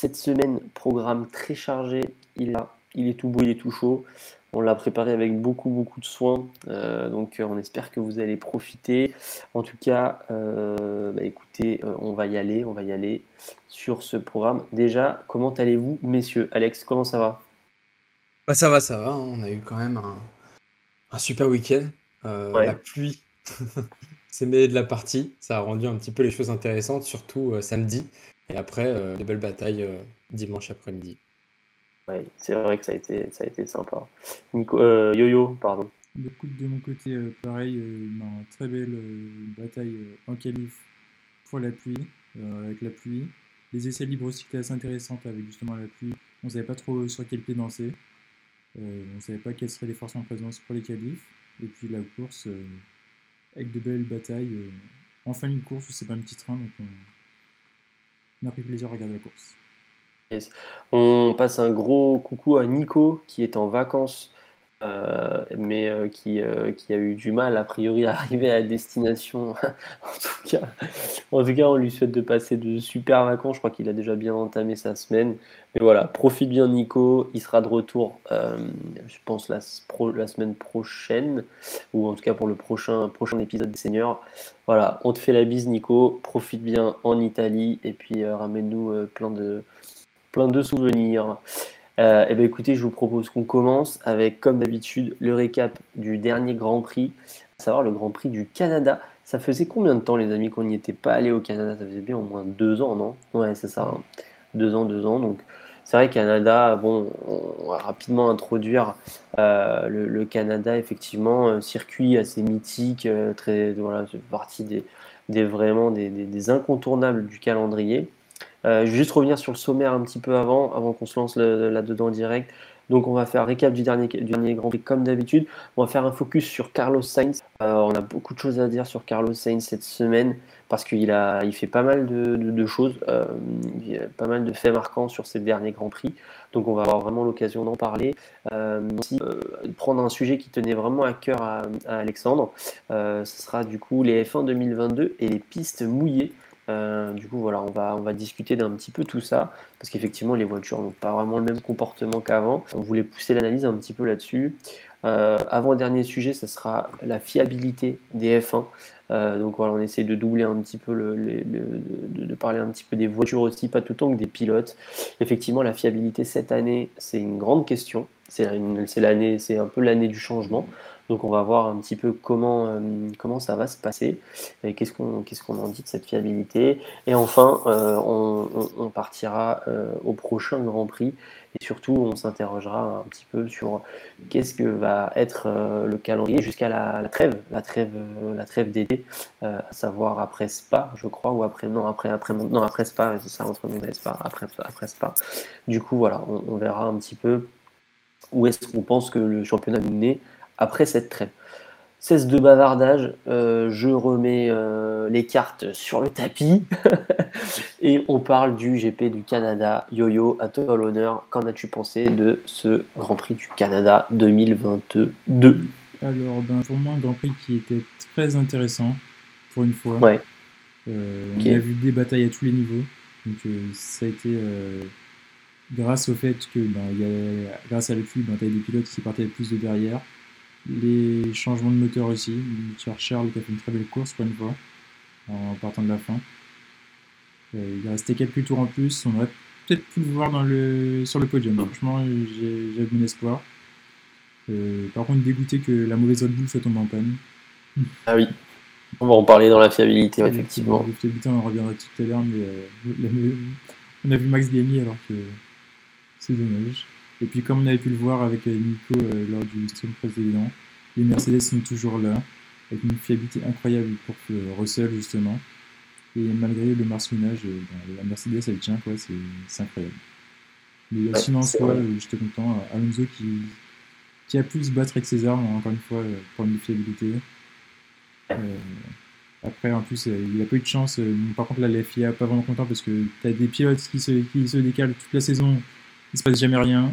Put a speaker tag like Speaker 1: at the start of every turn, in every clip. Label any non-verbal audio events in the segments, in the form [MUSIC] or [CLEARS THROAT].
Speaker 1: cette semaine, programme très chargé. Il, a, il est tout beau, il est tout chaud. On l'a préparé avec beaucoup, beaucoup de soin. Euh, donc, on espère que vous allez profiter. En tout cas, euh, bah, écoutez, euh, on va y aller. On va y aller sur ce programme. Déjà, comment allez-vous, messieurs? Alex, comment ça va?
Speaker 2: Bah, Ça va, ça va. On a eu quand même un, super week-end. La pluie [LAUGHS] s'est mêlée de la partie. Ça a rendu un petit peu les choses intéressantes, surtout samedi. Et après, des belles batailles dimanche après-midi
Speaker 1: c'est vrai que ça a été, ça a été sympa. Euh, Yo-Yo, pardon.
Speaker 3: de mon côté, euh, pareil, euh, une très belle bataille en qualif pour la pluie, avec la pluie. Les essais libres aussi étaient assez intéressantes avec justement la pluie. On ne savait pas trop sur quel pied danser. on ne savait pas quelles seraient les forces en présence pour les qualifs. Et puis la course, avec de belles batailles. enfin une course, c'est pas un petit train, donc on a pris plaisir à regarder la course.
Speaker 1: On passe un gros coucou à Nico qui est en vacances, euh, mais euh, qui, euh, qui, a eu du mal a priori [LAUGHS] à arriver à destination. [LAUGHS] en, tout cas, en tout cas, on lui souhaite de passer de super vacances. Je crois qu'il a déjà bien entamé sa semaine. Mais voilà, profite bien Nico. Il sera de retour, je pense, la, la, semaine prochaine, ou en tout cas pour le prochain, prochain épisode des Seigneurs. Voilà, on te fait la bise Nico. Profite bien en Italie et puis ramène-nous plein de plein de souvenirs. Euh, eh bien, écoutez, je vous propose qu'on commence avec, comme d'habitude, le récap du dernier Grand Prix, à savoir le Grand Prix du Canada. Ça faisait combien de temps, les amis, qu'on n'y était pas allé au Canada? Ça faisait bien au moins deux ans, non? Ouais, c'est ça. Hein. Deux ans, deux ans. Donc, c'est vrai, Canada, bon, on va rapidement introduire euh, le, Canada, effectivement, un circuit assez mythique, euh, très, voilà, c'est partie des, vraiment des, incontournables du calendrier. Euh, je vais juste revenir sur le sommaire un petit peu avant, avant qu'on se lance là-dedans direct. Donc on va faire un récap du dernier, du dernier Grand Prix comme d'habitude. On va faire un focus sur Carlos Sainz. Euh, on a beaucoup de choses à dire sur Carlos Sainz cette semaine parce qu'il il fait pas mal de, choses, euh, il a pas mal de faits marquants sur ces derniers Grands Prix. Donc on va avoir vraiment l'occasion d'en parler. aussi, prendre un sujet qui tenait vraiment à cœur à, à Alexandre. ce sera du coup les F1 2022 et les pistes mouillées. Euh, du coup, voilà, on va, on va discuter d'un petit peu tout ça, parce qu'effectivement, les voitures n'ont pas vraiment le même comportement qu'avant. On voulait pousser l'analyse un petit peu là-dessus. Euh, avant-dernier sujet, ce sera la fiabilité des F1. Euh, donc voilà, on essaie de doubler un petit peu, de, parler un petit peu des voitures aussi, pas tout le temps que des pilotes. Effectivement, la fiabilité cette année, c'est une grande question. C'est l'année, c'est un peu l'année du changement. Donc on va voir un petit peu comment, euh, ça va se passer, et qu'est-ce qu'on en dit de cette fiabilité. Et enfin, euh, on, partira euh, au prochain Grand Prix et surtout on s'interrogera un petit peu sur qu'est-ce que va être le calendrier jusqu'à la, trêve, la trêve, la trêve d'été, à savoir après Spa, je crois, ou après non après après non après Spa, c'est ça entre nous Spa, après après Spa. Du coup voilà, on, verra un petit peu où est-ce qu'on pense que le championnat né après cette trêve. Cesse de bavardage, euh, je remets euh, les cartes sur le tapis [LAUGHS] et on parle du GP du Canada. Yo-Yo, à toi l'honneur, qu'en as-tu pensé de ce Grand Prix du Canada 2022
Speaker 3: Alors, ben, pour moi, un Grand Prix qui était très intéressant, pour une fois.
Speaker 1: Ouais.
Speaker 3: Euh, on a vu des batailles à tous les niveaux. Donc, ça a été grâce au fait que, ben, y a, grâce à la ben, tu as des pilotes qui partaient plus de derrière les changements de moteur aussi. Charles qui a fait une très belle course pour une fois, en partant de la fin. Euh, il restait quelques tours en plus, on aurait peut-être pu le voir dans le, sur le podium. Franchement, j'ai bon espoir. Euh, par contre, dégoûté que la mauvaise Red Bull soit tombée en panne. [LAUGHS]
Speaker 1: Ah oui, on va en parler dans la fiabilité, effectivement.
Speaker 3: on reviendra tout à l'heure, mais euh, [LAUGHS] on a vu Max gagner alors que c'est dommage. Et puis comme on avait pu le voir avec euh, Nico euh, lors du stream précédent, les Mercedes sont toujours là, avec une fiabilité incroyable pour Russell justement. Et malgré le martionnage, euh, ben, la Mercedes elle tient quoi, c'est incroyable. Mais sinon en soi, j'étais content. Alonso qui, qui a pu se battre avec ses armes, encore une fois, pour une fiabilité. après, en plus, il n'a pas eu de chance. par contre, là, la FIA pas vraiment content parce que tu as des pilotes qui se, qui se décalent toute la saison, il se passe jamais rien.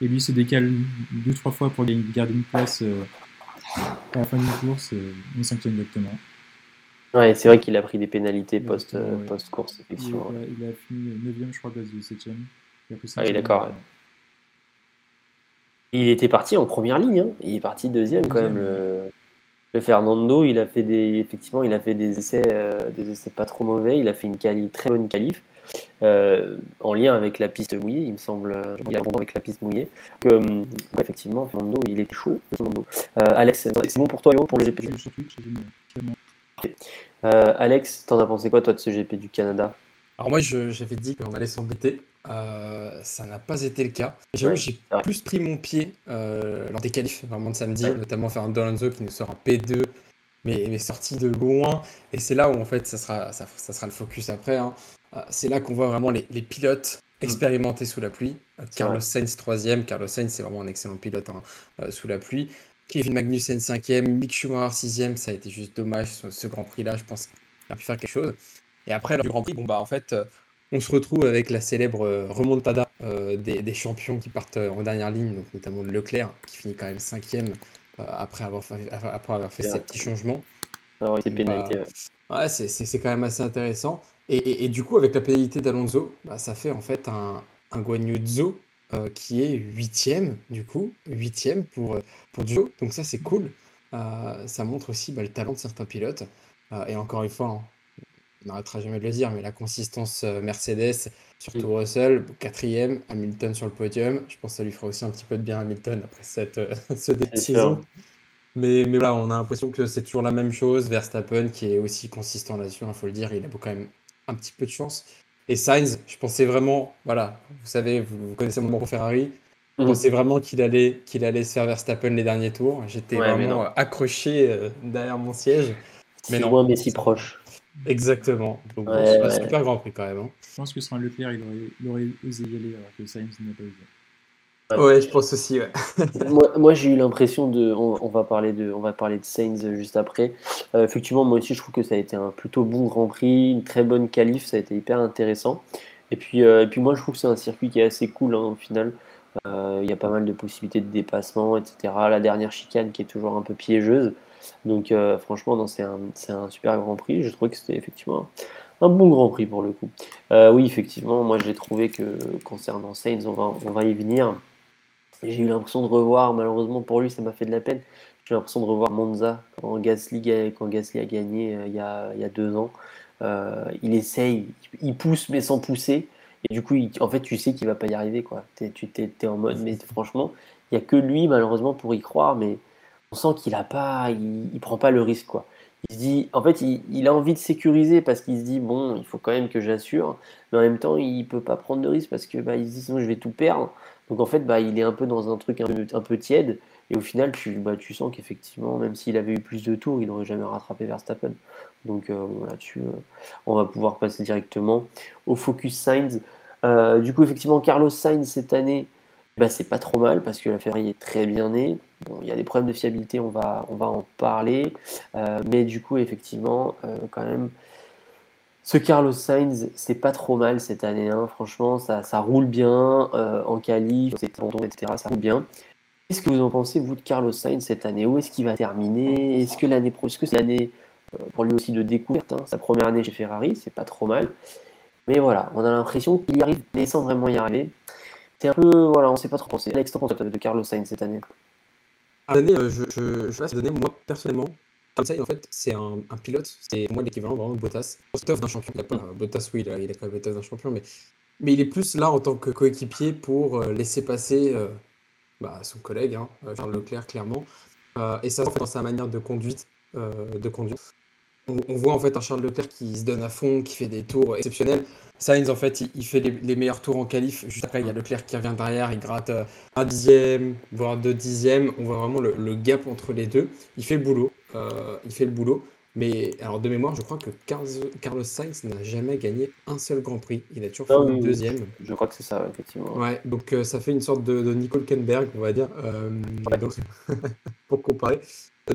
Speaker 3: Et lui se décale deux, trois fois pour garder une place euh, à la fin d'une course, euh, une cinquième exactement.
Speaker 1: Ouais, c'est vrai qu'il a pris des pénalités post, course
Speaker 3: effectivement. Il, a, fini 9ème, je crois, base de 7ème.
Speaker 1: Ah oui, d'accord. Il était parti en première ligne, hein. il est parti deuxième, quand même. Le... Fernando, il a fait des, effectivement, il a fait des essais, euh, des essais pas trop mauvais. Il a fait une quali, très bonne qualif euh, en lien avec la piste mouillée, il me semble. Il a avec la piste mouillée. Que, euh, effectivement, Fernando, il est chaud. Alex, c'est bon pour toi, pour le GP du Alex, t'en as pensé quoi, toi, de ce GP du Canada?
Speaker 2: Alors moi, j'avais dit qu'on allait s'embêter. Euh, ça n'a pas été le cas. J'ai plus pris mon pied euh, lors des qualifs, vraiment de samedi, notamment faire un Alonso qui nous sort un P2, mais, mais sorti de loin. Et c'est là où en fait ça sera, ça, sera le focus après. Hein. Euh, c'est là qu'on voit vraiment les, pilotes mm. expérimentés sous la pluie. Carlos Sainz troisième. Carlos Sainz c'est vraiment un excellent pilote hein, sous la pluie. Kevin Magnussen cinquième. Mick Schumacher sixième. Ça a été juste dommage ce, Grand Prix là. Je pense qu'il a pu faire quelque chose. Et après lors du Grand Prix, bon bah en fait on se retrouve avec la célèbre euh, remontada euh, des, champions qui partent euh, en dernière ligne, donc notamment Leclerc, qui finit quand même cinquième après, avoir fait, après avoir fait ces petits changements.
Speaker 1: Alors, il
Speaker 2: pénalité. ouais, c'est quand même assez intéressant. Et, du coup, avec la pénalité d'Alonso, bah, ça fait en fait un, un Guanyuzo qui est huitième, du coup, huitième pour, pour Joe. Donc ça, c'est cool. ça montre aussi bah, le talent de certains pilotes. et encore une fois, hein, on n'arrêtera jamais de le dire, mais la consistance euh, Mercedes, surtout Russell, quatrième, Hamilton sur le podium. Je pense que ça lui fera aussi un petit peu de bien Hamilton après cette, euh, [LAUGHS] ce début de saison. Mais, mais voilà, on a l'impression que c'est toujours la même chose. Verstappen qui est aussi consistant là-dessus, il faut le dire, il a quand même un petit peu de chance. Et Sainz, je pensais vraiment, voilà, vous savez, vous, connaissez mon pour Ferrari, je mhm. pensais vraiment qu'il allait, qu'il allait se faire Verstappen les derniers tours. J'étais vraiment accroché euh, derrière mon siège.
Speaker 1: Mais non, mais si proche.
Speaker 2: Exactement. Donc, c'est un super grand prix quand même. Hein.
Speaker 3: Je pense que sans Leclerc, il aurait, il aurait osé y aller alors que Sainz n'a pas
Speaker 2: osé. Ouais, je pense aussi. [LAUGHS]
Speaker 1: moi, moi j'ai eu l'impression de. On, va parler de, on va parler de Sainz juste après. Euh, effectivement, moi aussi, je trouve que ça a été un plutôt bon Grand Prix, une très bonne qualif, ça a été hyper intéressant. Et puis, euh, et puis moi, je trouve que c'est un circuit qui est assez cool hein, au final. Euh, il y a pas mal de possibilités de dépassement, etc. La dernière chicane qui est toujours un peu piégeuse. Donc euh, franchement, c'est un, super Grand Prix. Je trouvais que c'était effectivement un, bon Grand Prix pour le coup. Euh, oui, effectivement, moi j'ai trouvé que concernant Sainz, on va, on va y venir. J'ai eu l'impression de revoir, malheureusement pour lui, ça m'a fait de la peine. J'ai l'impression de revoir Monza quand Gasly, quand Gasly a gagné euh, il, y a, il, y a, deux ans. il essaye, il pousse mais sans pousser. Et du coup, en fait, tu sais qu'il va pas y arriver. Quoi. tu es, en mode, mais franchement, il n'y a que lui, malheureusement, pour y croire. Mais on sent qu'il a pas, il, prend pas le risque quoi. Il se dit, en fait, il, a envie de sécuriser parce qu'il se dit bon, il faut quand même que j'assure, mais en même temps, il peut pas prendre de risque parce que bah, se dit sinon je vais tout perdre. Donc en fait, bah, il est un peu dans un truc un peu, tiède. Et au final, tu, bah, tu sens qu'effectivement, même s'il avait eu plus de tours, il n'aurait jamais rattrapé Verstappen. Donc euh, là-dessus, euh, on va pouvoir passer directement au Focus Sainz. Euh, du coup, effectivement, Carlos Sainz cette année, bah, c'est pas trop mal parce que la Ferrari est très bien née. Bon, il y a des problèmes de fiabilité, on va, en parler. Euh, mais du coup, effectivement, euh, quand même, ce Carlos Sainz, c'est pas trop mal cette année. Hein. Franchement, ça, roule bien euh, en qualif, etc. Ça roule bien. Qu'est-ce que vous en pensez, vous, de Carlos Sainz cette année? Où est-ce qu'il va terminer? Est-ce que l'année est-ce que c'est l'année pour lui aussi de découverte hein? Sa première année chez Ferrari, c'est pas trop mal. Mais voilà, on a l'impression qu'il y arrive, mais sans vraiment y arriver. C'est un peu, voilà, on sait pas trop penser. Alex, t'en de Carlos Sainz cette année
Speaker 2: année, euh, je, je, je donner, moi, personnellement, Sainz, en fait, c'est un, un, pilote, c'est moi l'équivalent vraiment de Bottas. Bottas d'un champion, il a pas, Bottas, oui, il a, il a quand même d'un champion, mais, mais il est plus là en tant que coéquipier pour euh, laisser passer euh, bah, son collègue, hein, Charles Leclerc, clairement. et ça, fait, dans sa manière de conduite, de conduite. On, on, voit en fait un Charles Leclerc qui se donne à fond, qui fait des tours exceptionnels. Sainz, en fait, il, fait les, meilleurs tours en qualif. Juste après, il y a Leclerc qui revient derrière, il gratte euh, un dixième, voire deux dixièmes. On voit vraiment le, gap entre les deux. Il fait le boulot. Euh, il fait le boulot. Mais alors, de mémoire, je crois que Carlos Sainz n'a jamais gagné un seul Grand Prix. Il a toujours fait le deuxième.
Speaker 1: Je crois que c'est ça, effectivement.
Speaker 2: Ouais, donc euh, ça fait une sorte de, de Nicole Kenberg, on va dire, [LAUGHS] pour comparer.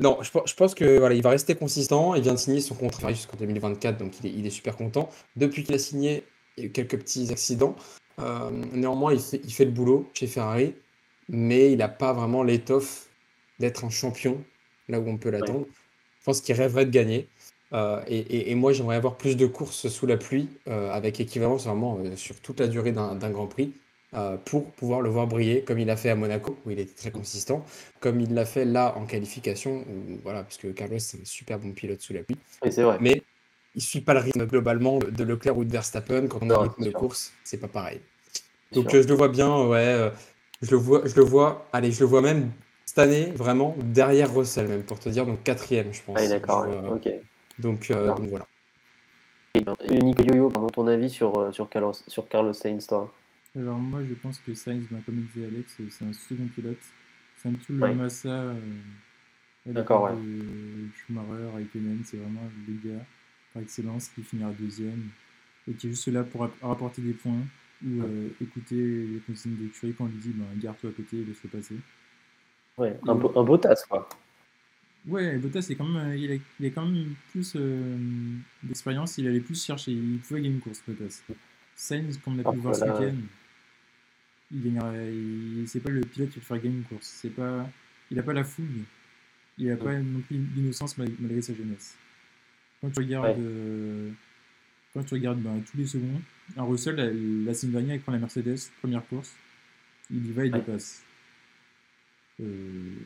Speaker 2: Non, je, pense que voilà, il va rester consistant. Il vient de signer son contrat jusqu'en 2024, donc il est, il est super content. Depuis qu'il a signé, il y a eu quelques petits accidents. Euh, néanmoins, il fait, il fait, le boulot chez Ferrari, mais il n'a pas vraiment l'étoffe d'être un champion là où on peut l'attendre. Je pense qu'il rêverait de gagner. et, moi, j'aimerais avoir plus de courses sous la pluie, avec équivalence vraiment sur toute la durée d'un Grand Prix. Euh, pour pouvoir le voir briller, comme il a fait à Monaco, où il était très consistant, comme il l'a fait là en qualification, où, voilà, parce que Carlos, c'est un super bon pilote sous la pluie.
Speaker 1: vrai.
Speaker 2: Mais il ne suit pas le rythme globalement de Leclerc ou de Verstappen. Quand on a un rythme de course, c'est pas pareil. Donc euh, je le vois bien, ouais. Euh, je le vois, je le vois, allez, je le vois même cette année, vraiment, derrière Russell, même, pour te dire, donc quatrième, je pense.
Speaker 1: Ah, d'accord, ok.
Speaker 2: Donc, donc voilà.
Speaker 1: Et, Nico Yoyo, pardon, ton avis sur, sur, Carlos, sur Carlos Sainz, toi
Speaker 3: alors moi je pense que Sainz, bah, comme disait Alex, c'est un second pilote. C'est un petit peu le Massa euh,
Speaker 1: D'accord, ouais.
Speaker 3: Schumacher, Raikkonen, c'est vraiment le gars par excellence qui finira deuxième et qui est juste là pour rapporter des points ou euh, écouter les consignes d'écurie quand on lui dit bah, garde-toi à côté et laisse-le passer.
Speaker 1: Ouais, un, beau, un Bottas quoi.
Speaker 3: Ouais, Bottas il, quand même, il, a, quand même plus euh, d'expérience, il allait plus chercher, il pouvait gagner une course Bottas. Sainz, comme on a pu le voir ce week-end, il c'est pas le pilote qui va faire gagner une course. C'est pas, il a pas la fougue. Il a pas non plus l'innocence malgré sa jeunesse. Quand tu regardes, euh, quand tu regardes ben, tous les secondes, un Russell, la, la semaine dernière, il prend la Mercedes, première course, il y va, il dépasse. Euh,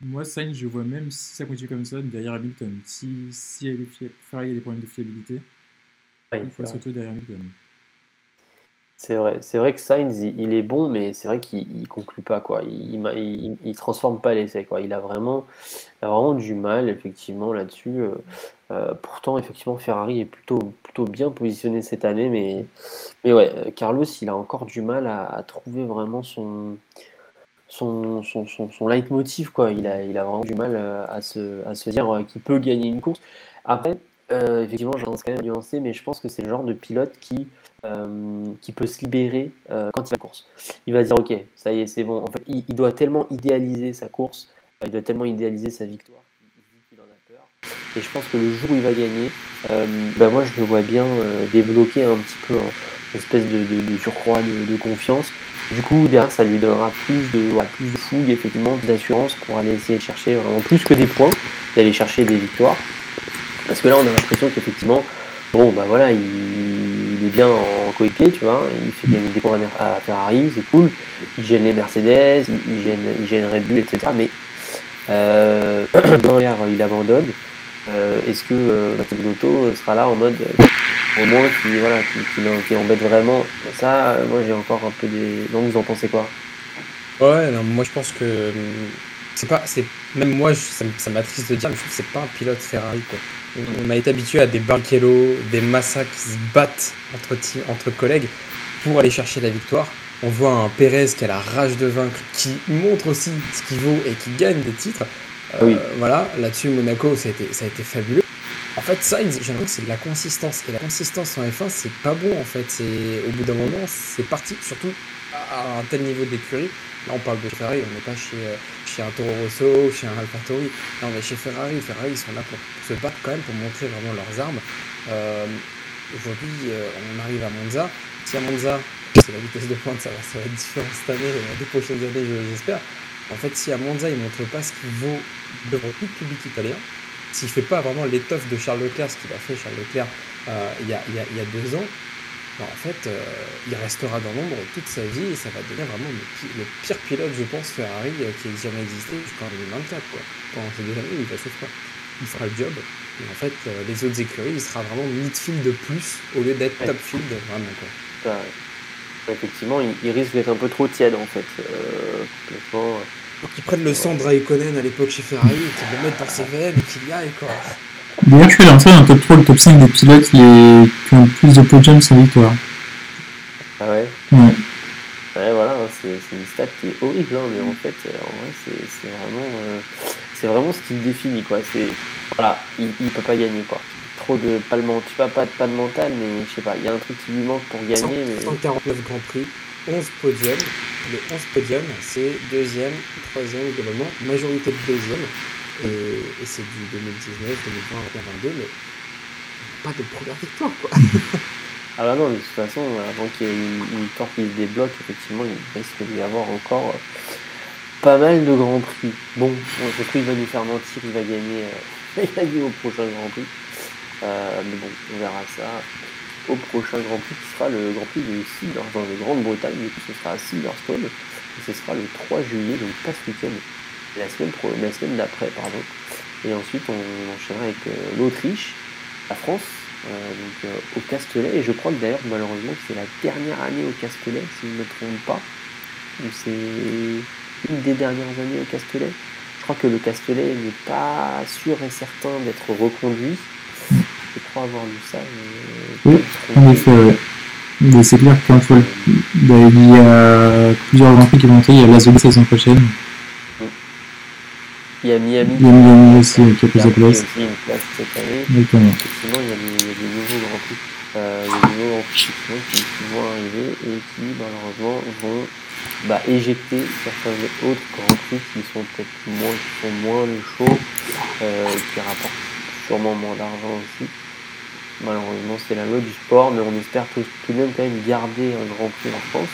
Speaker 3: moi, Sainz, je vois même si ça continue comme ça derrière Hamilton. Si, si elle est Ferrari a des problèmes de fiabilité, il faut se retrouver derrière Hamilton.
Speaker 1: C'est vrai, c'est vrai que Sainz, il, est bon, mais c'est vrai qu'il ne conclut pas, quoi. Il, il, transforme pas l'essai, quoi. Il a vraiment, vraiment du mal, effectivement, là-dessus. Euh, euh, pourtant, effectivement, Ferrari est plutôt, plutôt bien positionné cette année, mais, mais ouais, Carlos, il a encore du mal à, trouver vraiment son, son, son, son, leitmotiv, quoi. Il a, vraiment du mal euh, à se, dire qu'il peut gagner une course. Après, effectivement, je pense quand même à nuancer, mais je pense que c'est le genre de pilote qui euh, qui peut se libérer euh, quand il va course. Il va dire ok, ça y est, c'est bon. Il, doit tellement idéaliser sa course, il doit tellement idéaliser sa victoire. Et je pense que le jour où il va gagner, euh, bah moi je le vois bien débloquer un petit peu une espèce de, surcroît de, confiance. Du coup, derrière, ça lui donnera plus de, plus de fougue, effectivement, d'assurance pour aller essayer de chercher vraiment plus que des points, d'aller chercher des victoires. Parce que là, on a l'impression qu'effectivement, bon, bah voilà, il, est bien en coéquipier, tu vois, il fait gagner des points à Ferrari, c'est cool, il gêne les Mercedes, il gêne, il gêne Red Bull, etc. Mais euh, [CLEARS THROAT] l'air, il abandonne. Euh, est-ce que euh, sera là en mode euh, au moins qui voilà qui, qui, embête vraiment Ça, moi j'ai encore un peu des. Donc vous en pensez quoi?
Speaker 2: Ouais, non, moi je pense que c'est pas, c'est même moi ça, ça m'attriste de dire, mais je trouve que c'est pas un pilote Ferrari quoi. On a été habitué à des Barrichello, des Massa qui se battent entre, entre collègues pour aller chercher la victoire. On voit un Pérez qui a la rage de vaincre, qui montre aussi ce qu'il vaut et qui gagne des titres. Euh, voilà, là-dessus, Monaco, ça a, été, ça a été fabuleux. En fait, ça, j'ai l'impression que c'est la consistance. Et la consistance en F1, c'est pas bon, en fait. Au bout d'un moment, c'est parti, surtout à un tel niveau d'écurie. Là, on parle de Ferrari, on n'est pas chez, euh, chez un Toro Rosso, chez un AlphaTauri. Là, on est chez Ferrari. Ferrari, ils sont là pour se battre quand même, pour montrer vraiment leurs armes. Euh, aujourd'hui, euh, on arrive à Monza. Si à Monza, c'est la vitesse de pointe, ça va, ça va être différent cette année, les prochaines années, j'espère. En fait, si à Monza, il ne montre pas ce qu'il vaut devant tout le public italien, s'il ne fait pas vraiment l'étoffe de Charles Leclerc, ce qu'il a fait Charles Leclerc il, y a, il, y a, il y a deux ans, bah, en fait, euh, il restera dans l'ombre toute sa vie et ça va devenir vraiment le, pire pilote, je pense, Ferrari euh, qui ait jamais existé jusqu'en 2024. Quoi. Pendant ces deux années, il va faire. Il fera le job. Et en fait, euh, les autres écuries, il sera vraiment midfield de plus au lieu d'être top field, vraiment. Quoi.
Speaker 1: effectivement, il, risque d'être un peu trop tiède en fait. Complètement.
Speaker 2: Pour qu'il prenne le sang de Raikkonen à l'époque chez Ferrari, qu'il le mette dans ses veines et qu'il y aille. Quoi.
Speaker 3: D'ailleurs, je suis lancé dans le top 3, le top 5 des pilotes qui, ont le plus de podiums sans victoire.
Speaker 1: Ah ouais?
Speaker 3: Ouais.
Speaker 1: Ouais, voilà, hein, c'est une stat qui est horrible, hein, mais en fait, euh, en vrai, c'est vraiment, euh, c'est vraiment ce qui le définit, quoi. C'est, voilà, il, il peut pas gagner, quoi. Trop de, pas le tu pas, pas, pas de mental, mais je sais pas, il y a un truc qui lui manque pour gagner. mais...
Speaker 2: 149 Grand Prix, 11 podiums. Les 11 podiums, c'est deuxième, troisième, globalement, majorité de deuxième. Et, c'est du 2019, 2020, 2022, mais pas de première victoire, quoi. [LAUGHS]
Speaker 1: ah bah non, de toute façon, avant qu'il y ait une, victoire qui se débloque, effectivement, il risque d'y avoir encore pas mal de grands prix. Bon, je trouve qu'il va nous faire mentir, il va gagner, euh, [LAUGHS] il va gagner au prochain Grand Prix. mais bon, on verra ça au prochain Grand Prix qui sera le Grand Prix de Silverstone, dans la Grande-Bretagne, et ce sera à Silverstone, et ce sera le 3 juillet, donc pas ce week-end, la semaine, la semaine d'après, pardon. Et ensuite, on enchaînera avec l'Autriche, la France, donc, au Castellet, et je crois que d'ailleurs, malheureusement, c'est la dernière année au Castellet, si je ne me trompe pas, ou c'est une des dernières années au Castellet. Je crois que le Castellet n'est pas sûr et certain d'être reconduit. Je crois avoir lu ça.
Speaker 3: oui, en effet, Mais c'est clair qu'entre il y a plusieurs grands prix qui vont entrer, il y a la saison prochaine.
Speaker 1: Il y a Miami.
Speaker 3: Il y a Miami aussi qui a plus de
Speaker 1: place. Il y a une place cette année. Exactement. Effectivement, il y a des, il y a des nouveaux grands prix. Euh, il y a des nouveaux grands prix qui, qui vont arriver et qui malheureusement vont bah, éjecter certains autres grands prix qui sont peut-être moins, qui font moins le show, euh, qui rapportent sûrement moins d'argent aussi. Malheureusement, c'est la loi du sport, mais on espère tout, tout, de même quand même garder un grand prix en France,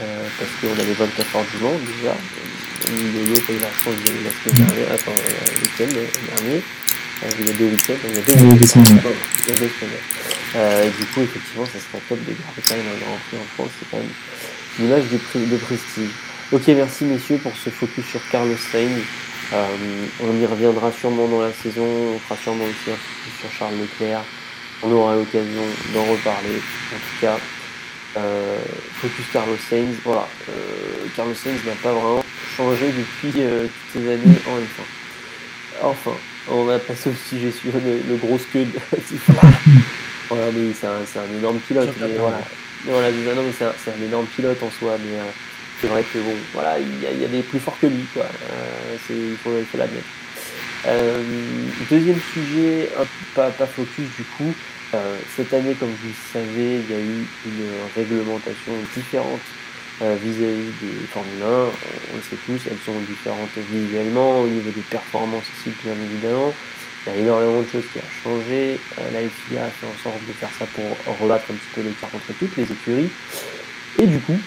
Speaker 1: euh, parce qu'on a les 24 heures du Mans déjà. Il y a eu la France la semaine dernière, attends, le week-end dernier. Euh, il y a deux week-ends, il y a deux, semaines. Il y a deux semaines. Euh, du coup, effectivement, ça serait top de garder quand même un grand prix en France. C'est quand même l'image de, de prestige. Ok, merci messieurs pour ce focus sur Carlos Sainz. Euh, on y reviendra sûrement dans la saison, on fera sûrement aussi un focus sur Charles Leclerc. On aura l'occasion d'en reparler. En tout cas, euh, focus Carlos Sainz. Voilà, euh, Carlos Sainz n'a pas vraiment changé depuis euh, toutes ces années en F1. Enfin, on va passer au sujet suivant, le, le gros scud. [LAUGHS] voilà, mais c'est un, un, énorme pilote. Mais voilà, voilà, non, mais c'est un, un, énorme pilote en soi, mais c'est vrai que bon, voilà, il y, a, il y, a des plus forts que lui, quoi. Il faut, il faut l'admettre. Deuxième sujet, pas, pas focus du coup. Euh, cette année, comme vous le savez, il y a eu une réglementation différente euh, vis-à-vis des Formule 1. On le sait tous, elles sont différentes visuellement, au niveau des performances aussi, bien évidemment. Il y a énormément de choses qui ont changé. Euh, la FIA a fait en sorte de faire ça pour rebattre un petit peu l'écart entre toutes les écuries. Et du coup,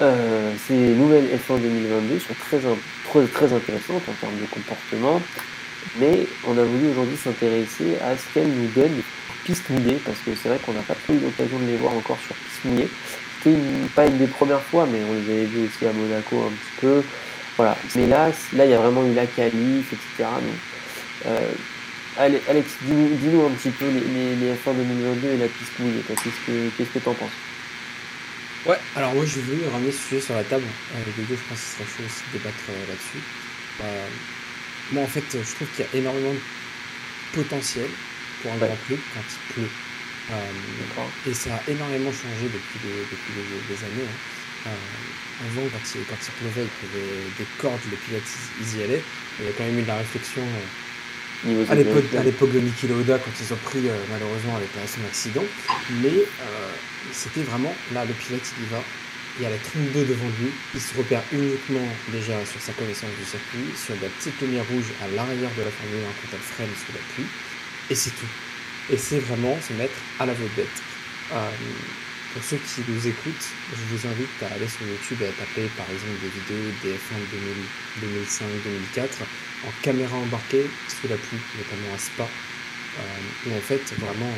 Speaker 1: ces nouvelles F1 2022 sont très, très intéressantes en termes de comportement. Mais on a voulu aujourd'hui s'intéresser à ce qu'elles nous donnent piste mouillée, parce que c'est vrai qu'on n'a pas trop eu l'occasion de les voir encore sur piste mouillée. C'était pas une des premières fois, mais on les avait vus aussi à Monaco un petit peu. Voilà. Mais là, là, il y a vraiment eu la qualif, etc. Euh, Alex, dis-nous un petit peu les, les, les, F1 2022 et la piste mouillée. Qu'est-ce que tu en penses?
Speaker 2: Ouais, alors moi je voulu ramener ce sujet sur la table. Euh, les deux, je pense que ce serait chaud aussi de débattre euh, là-dessus. Euh, moi en fait, je trouve qu'il y a énormément de potentiel pour un ouais. grand prix quand il pleut. Euh, et ça a énormément changé depuis des, depuis années. Hein. Euh, avant, quand il, quand il pleuvait, il pleuvait des cordes, les pilotes ils y allaient. Il y a quand même eu de la réflexion à l'époque de Niki Lauda, quand ils ont pris euh, malheureusement avec son accident. Mais euh, c'était vraiment là, le pilote il y va. Il y a la 32 devant lui. Il se repère uniquement déjà sur sa connaissance du circuit, sur la petite lumière rouge à l'arrière de la Formule 1 quand elle freine sous la pluie. Et c'est tout. Et c'est vraiment se mettre à la vedette. Euh, pour ceux qui nous écoutent, je vous invite à aller sur YouTube et à taper par exemple des vidéos des F1 2005-2004 en caméra embarquée sous la pluie, notamment à Spa, euh, en fait, vraiment,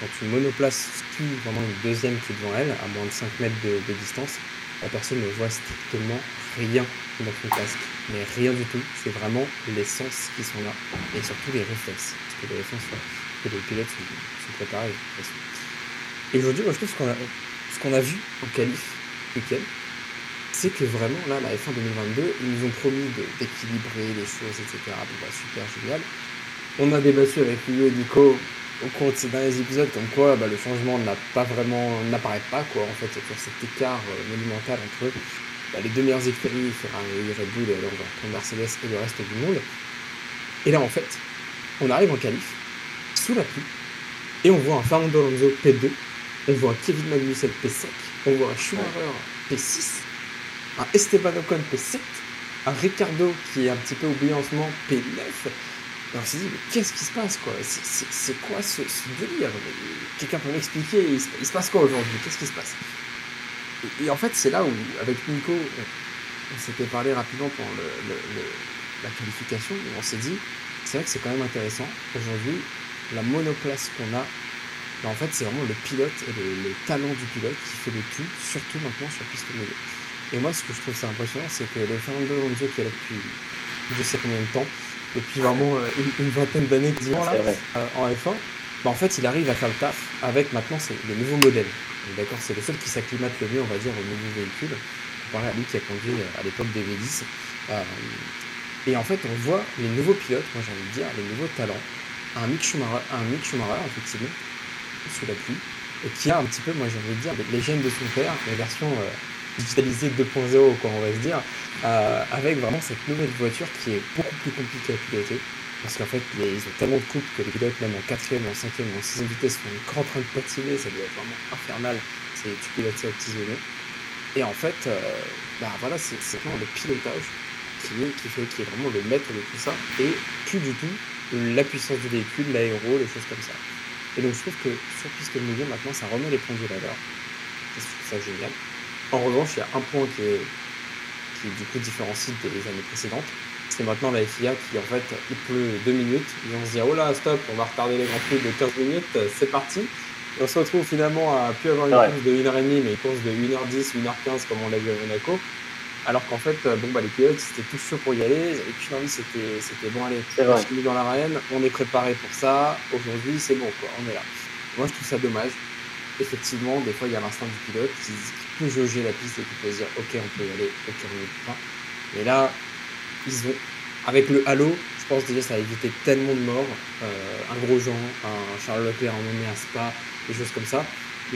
Speaker 2: quand une monoplace tue vraiment une deuxième qui est devant elle, à moins de 5 mètres de, de distance, la personne ne voit strictement rien dans son casque. Mais rien du tout. C'est vraiment les sens qui sont là. Et surtout les réflexes. Que les pilotes sont, sont préparés. Et aujourd'hui, moi, je trouve ce qu'on a, vu au qualif week-end, c'est que vraiment, là, la F1 2022, ils nous ont promis d'équilibrer les choses, etc. Bon, bah, super, génial. On a débattu avec Hugo et Nico au cours de ces derniers épisodes, comme quoi bah, le changement n'apparaît pas, quoi, en fait, sur cet écart euh, monumental entre bah, les deux meilleures écuries, Ferrari, Red Bull, et alors on va Mercedes et le reste du monde. Et là, en fait, on arrive en qualif, sous la pluie, et on voit un Fernando Alonso P2, on voit un Kevin Magnussen P5, on voit un Schumacher P6, un Esteban Ocon P7, un Ricardo qui est un petit peu oublié en ce moment P9. Et on s'est dit, mais qu'est-ce qui se passe quoi? C'est quoi ce, délire? Quelqu'un peut m'expliquer il, se passe quoi aujourd'hui? Qu'est-ce qui se passe? Et, en fait, c'est là où, avec Nico, on, s'était parlé rapidement pendant la qualification, on s'est dit, c'est vrai que c'est quand même intéressant aujourd'hui la monoplace qu'on a, bah, en fait, c'est vraiment le pilote et le, talent du pilote qui fait le tout, surtout maintenant sur piste milieu. Et moi, ce que je trouve ça impressionnant, c'est que le Fernando Alonso qui est là depuis je sais combien de temps, depuis vraiment euh, une, vingtaine d'années là, euh, en F1, bah, en fait, il arrive à faire le taf avec maintenant les nouveaux modèles. D'accord, c'est le seul qui s'acclimate le mieux, on va dire, aux nouveaux véhicules, comparé à lui qui a conduit euh, à l'époque des V10. Et en fait, on voit les nouveaux pilotes, moi j'ai envie de dire, les nouveaux talents. Un Mick Schumacher, un Mick Schumacher effectivement, sous la pluie, et qui a un petit peu, moi j'ai envie de dire, les gènes de son père, la version digitalisée 2.0, quoi, on va se dire, euh, avec vraiment cette nouvelle voiture qui est beaucoup plus compliquée à piloter. Parce qu'en fait, ils ont tellement de coupes que les pilotes, même en 4ème, en 5ème, en 6ème vitesse, sont encore en train de patiner, ça doit être vraiment infernal. Tu pilotes ça petits oignons. Et en fait, euh, bah voilà, c'est, vraiment le pilotage qui, qui, fait, qui est vraiment le maître de tout ça, et plus du tout la puissance du véhicule, l'aéro, les choses comme ça. Et donc je trouve que sur piste milieu, maintenant, ça remet les pendules à l'heure. Je trouve ça génial. En revanche, il y a un point qui, est, qui du coup différencie des années précédentes. C'est maintenant la FIA qui, en fait, il pleut deux minutes. Ils vont se dire, oh là, stop, on va retarder les grands prix de 15 minutes, c'est parti. Et on se retrouve finalement à plus avoir une course de 1h30, mais une course de 1h10, 1h15, comme on l'a vu à Monaco. Alors qu'en fait, bon, bah, les pilotes, c'était tout chaud pour y aller. Et puis, envie, c'était, c'était bon, allez, on est dans l'arène, on est préparé pour ça. Aujourd'hui, c'est bon, quoi, on est là. Moi, je trouve ça dommage. Effectivement, des fois, il y a l'instinct du pilote qui, peut jauger la piste et qui peut se dire ok on peut y aller, ok on y pas. Mais là, ils ont avec le halo, je pense déjà ça a évité tellement de morts. Euh, un gros Jean, un Charles Leclerc emmené à Spa, des choses comme ça.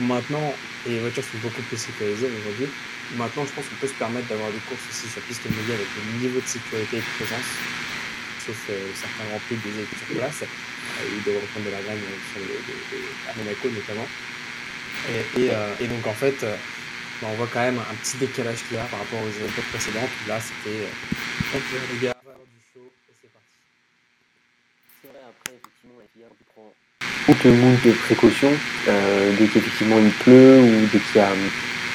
Speaker 2: Maintenant, et les voitures sont beaucoup plus sécurisées aujourd'hui. Maintenant, je pense qu'on peut se permettre d'avoir des courses aussi sur piste milieu avec le niveau de sécurité et de présence, sauf euh, certains remplis des équipes sur place. Euh, ils doivent reprendre de la graine sur à Monaco notamment. Et, et, donc en fait, on voit quand même un petit décalage qu'il y a par rapport aux époques précédentes. Là, c'était euh, les gars, du show et c'est parti.
Speaker 1: C'est vrai, après, effectivement, la FIA prend compte moult de précautions euh, dès qu'effectivement il pleut ou dès qu'il y a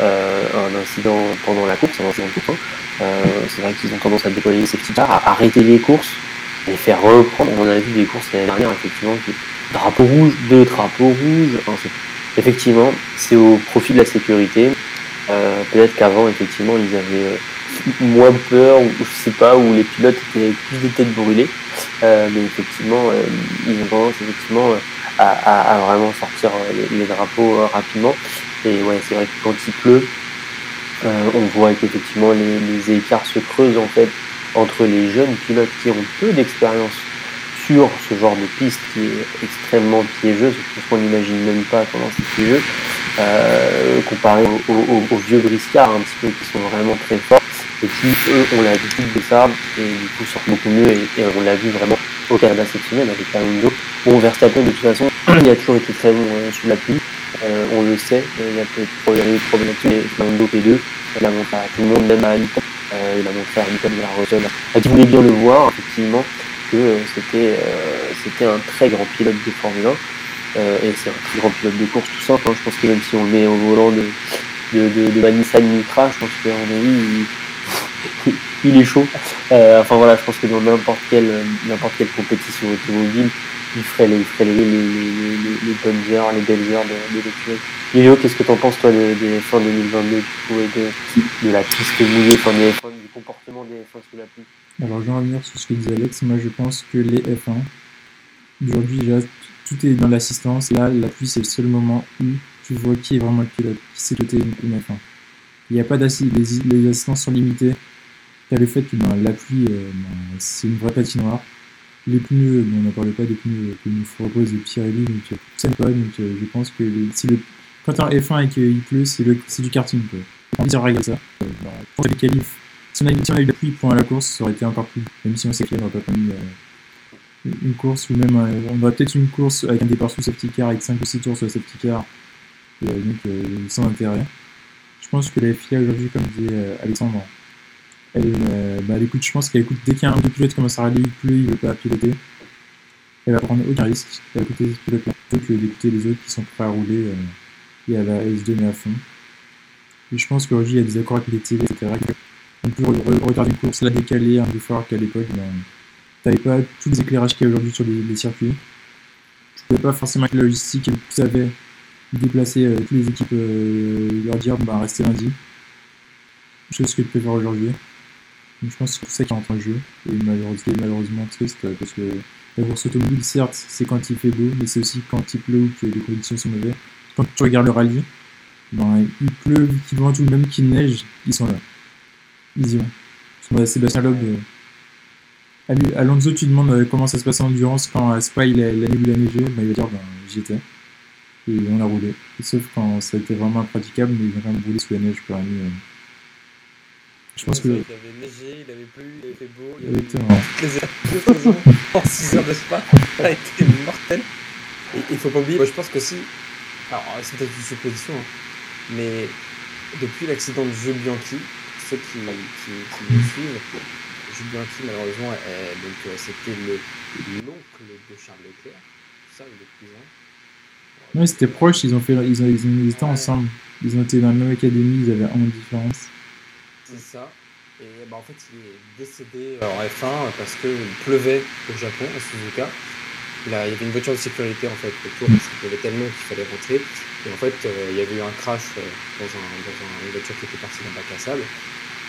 Speaker 1: euh, un incident pendant la course, un incident de c'est vrai qu'ils ont tendance à déployer les safety cars, à arrêter les courses, et faire reprendre. On a vu des courses l'année dernière, effectivement, qui drapeau rouge, deux drapeaux rouges. Effectivement, c'est au profit de la sécurité. Euh, peut-être qu'avant, effectivement, ils avaient moins peur, ou je sais pas, ou les pilotes étaient plus de tête brûlée. Euh, mais effectivement, ils ont tendance effectivement à, vraiment sortir les, drapeaux rapidement. Et ouais, c'est vrai que quand il pleut, on voit qu'effectivement les, écarts se creusent en fait entre les jeunes pilotes qui ont peu d'expérience sur ce genre de piste qui est extrêmement piégeuse, parce qu'on n'imagine même pas comment c'est piégeux, euh, comparé aux, vieux briscards un petit peu qui sont vraiment très forts et qui eux ont l'habitude de ça et du coup sortent beaucoup mieux et, on l'a vu vraiment au Canada cette semaine avec Alonso. Bon Verstappen de toute façon [CLEARS THROAT] il a toujours été très bon euh, sous la pluie, euh, on le sait, il y a peut-être eu de problème là-dessus, mais Fernando P2, il a montré à tout le monde, même à Hamilton, il a montré à Hamilton de la Russell, qui voulait bien le voir effectivement que c'était un très grand pilote de Formule 1 euh, et c'est un très grand pilote de course tout simple. Hein. Je pense que même si on le met au volant de, de, de, de Micra, je pense qu'en oui, il, est chaud. Euh, enfin voilà, je pense que dans n'importe quelle, n'importe quelle compétition automobile, il ferait les, il ferait les, les, les, bonnes heures, les belles heures de, de. Léo, qu'est-ce que tu en penses toi des, des F1 2022 du coup, et de, la piste mouillée, enfin des F1, du comportement des F1 sous la pluie
Speaker 3: Alors je vais revenir sur ce que disait Alex. Moi je pense que les F1, aujourd'hui déjà tout est dans l'assistance. Là, la pluie, c'est le seul moment où tu vois qui est vraiment le pilote, qui sait piloter une, F1. Il n'y a pas d'assistance, les, les, assistances sont limitées. Tu as le fait que ben, euh, ben, c'est une vraie patinoire. Les pneus, on n'en parle pas des pneus que nous propose Pirelli, donc euh, ça pas. Donc euh, je pense que si le, quand tu en F1 et qu'il pleut, c'est du karting. On va régler ça. pour les qualifs, si on, a, si on a eu la pluie pour la course, ça aurait été encore plus. Même si on sait qu'il n'y pas permis une course ou même euh, on aurait peut-être une course avec un départ sous safety car avec 5 ou 6 tours sur le safety car euh, donc euh, sans intérêt. Pense que la FIA aujourd'hui, comme disait Alexandre, elle, bah, elle écoute, je pense qu'elle écoute dès qu'il y a un de pilotes qui commence à râler, pleut, il veut pas piloter. Elle va prendre aucun risque, elle pilotes-là plutôt que d'écouter les autres qui sont prêts à rouler et elle va se donner à fond. Et je pense qu'aujourd'hui, il y a des accords télés, etc. On peut regarder une course la décaler un peu fort qu'à l'époque, ben, t'avais pas tous les éclairages qu'il y a aujourd'hui sur les, circuits. pouvait pas forcément avec la logistique, vous savez déplacer euh, toutes les équipes, euh, leur dire bah restez lundi. Chose que tu peux faire aujourd'hui. Je pense que c'est tout ça qui rentre en jeu. Et malheureusement, malheureusement triste parce que la course automobile, certes, c'est quand il fait beau, mais c'est aussi quand il pleut ou que les conditions sont mauvaises. Quand tu regardes le rallye, ben, il pleut, qu'il vente ou même qu'il neige, ils sont là. Ils y vont. Sébastien Loeb, euh, Alonso, tu demandes euh, comment ça se passe en endurance quand à Spa il a, l'année où il a neigé, ben, il va dire ben, j'y étais. Et on a roulé. sauf quand ça a été vraiment impraticable, mais il a quand même roulé sous la neige pour la nuit.
Speaker 2: Je pense que. Il avait neigé, il avait plu, il avait fait beau, il avait les en 6 heures de spa. Ça a été mortel. Et il faut pas oublier, moi je pense que si. Alors, c'est peut-être une supposition, hein, mais depuis l'accident de Jules Bianchi, ceux qui, qui, qui me suivent, Jules Bianchi, malheureusement, donc euh, c'était l'oncle de Charles Leclerc, ça, le cousin.
Speaker 3: Oui, c'était proche, ils ont fait, ils, ont, ils, étaient ensemble. Ils ont été dans la même académie, ils avaient un an de différence.
Speaker 2: C'est ça. Et bah, en fait, il est décédé en F1 parce qu'il pleuvait au Japon, à Suzuka. Là, il y avait une voiture de sécurité en fait autour parce qu'il pleuvait tellement qu'il fallait rentrer. Et en fait, euh, il y avait eu un crash euh, dans, un, dans une voiture qui était partie d'un bac à sable.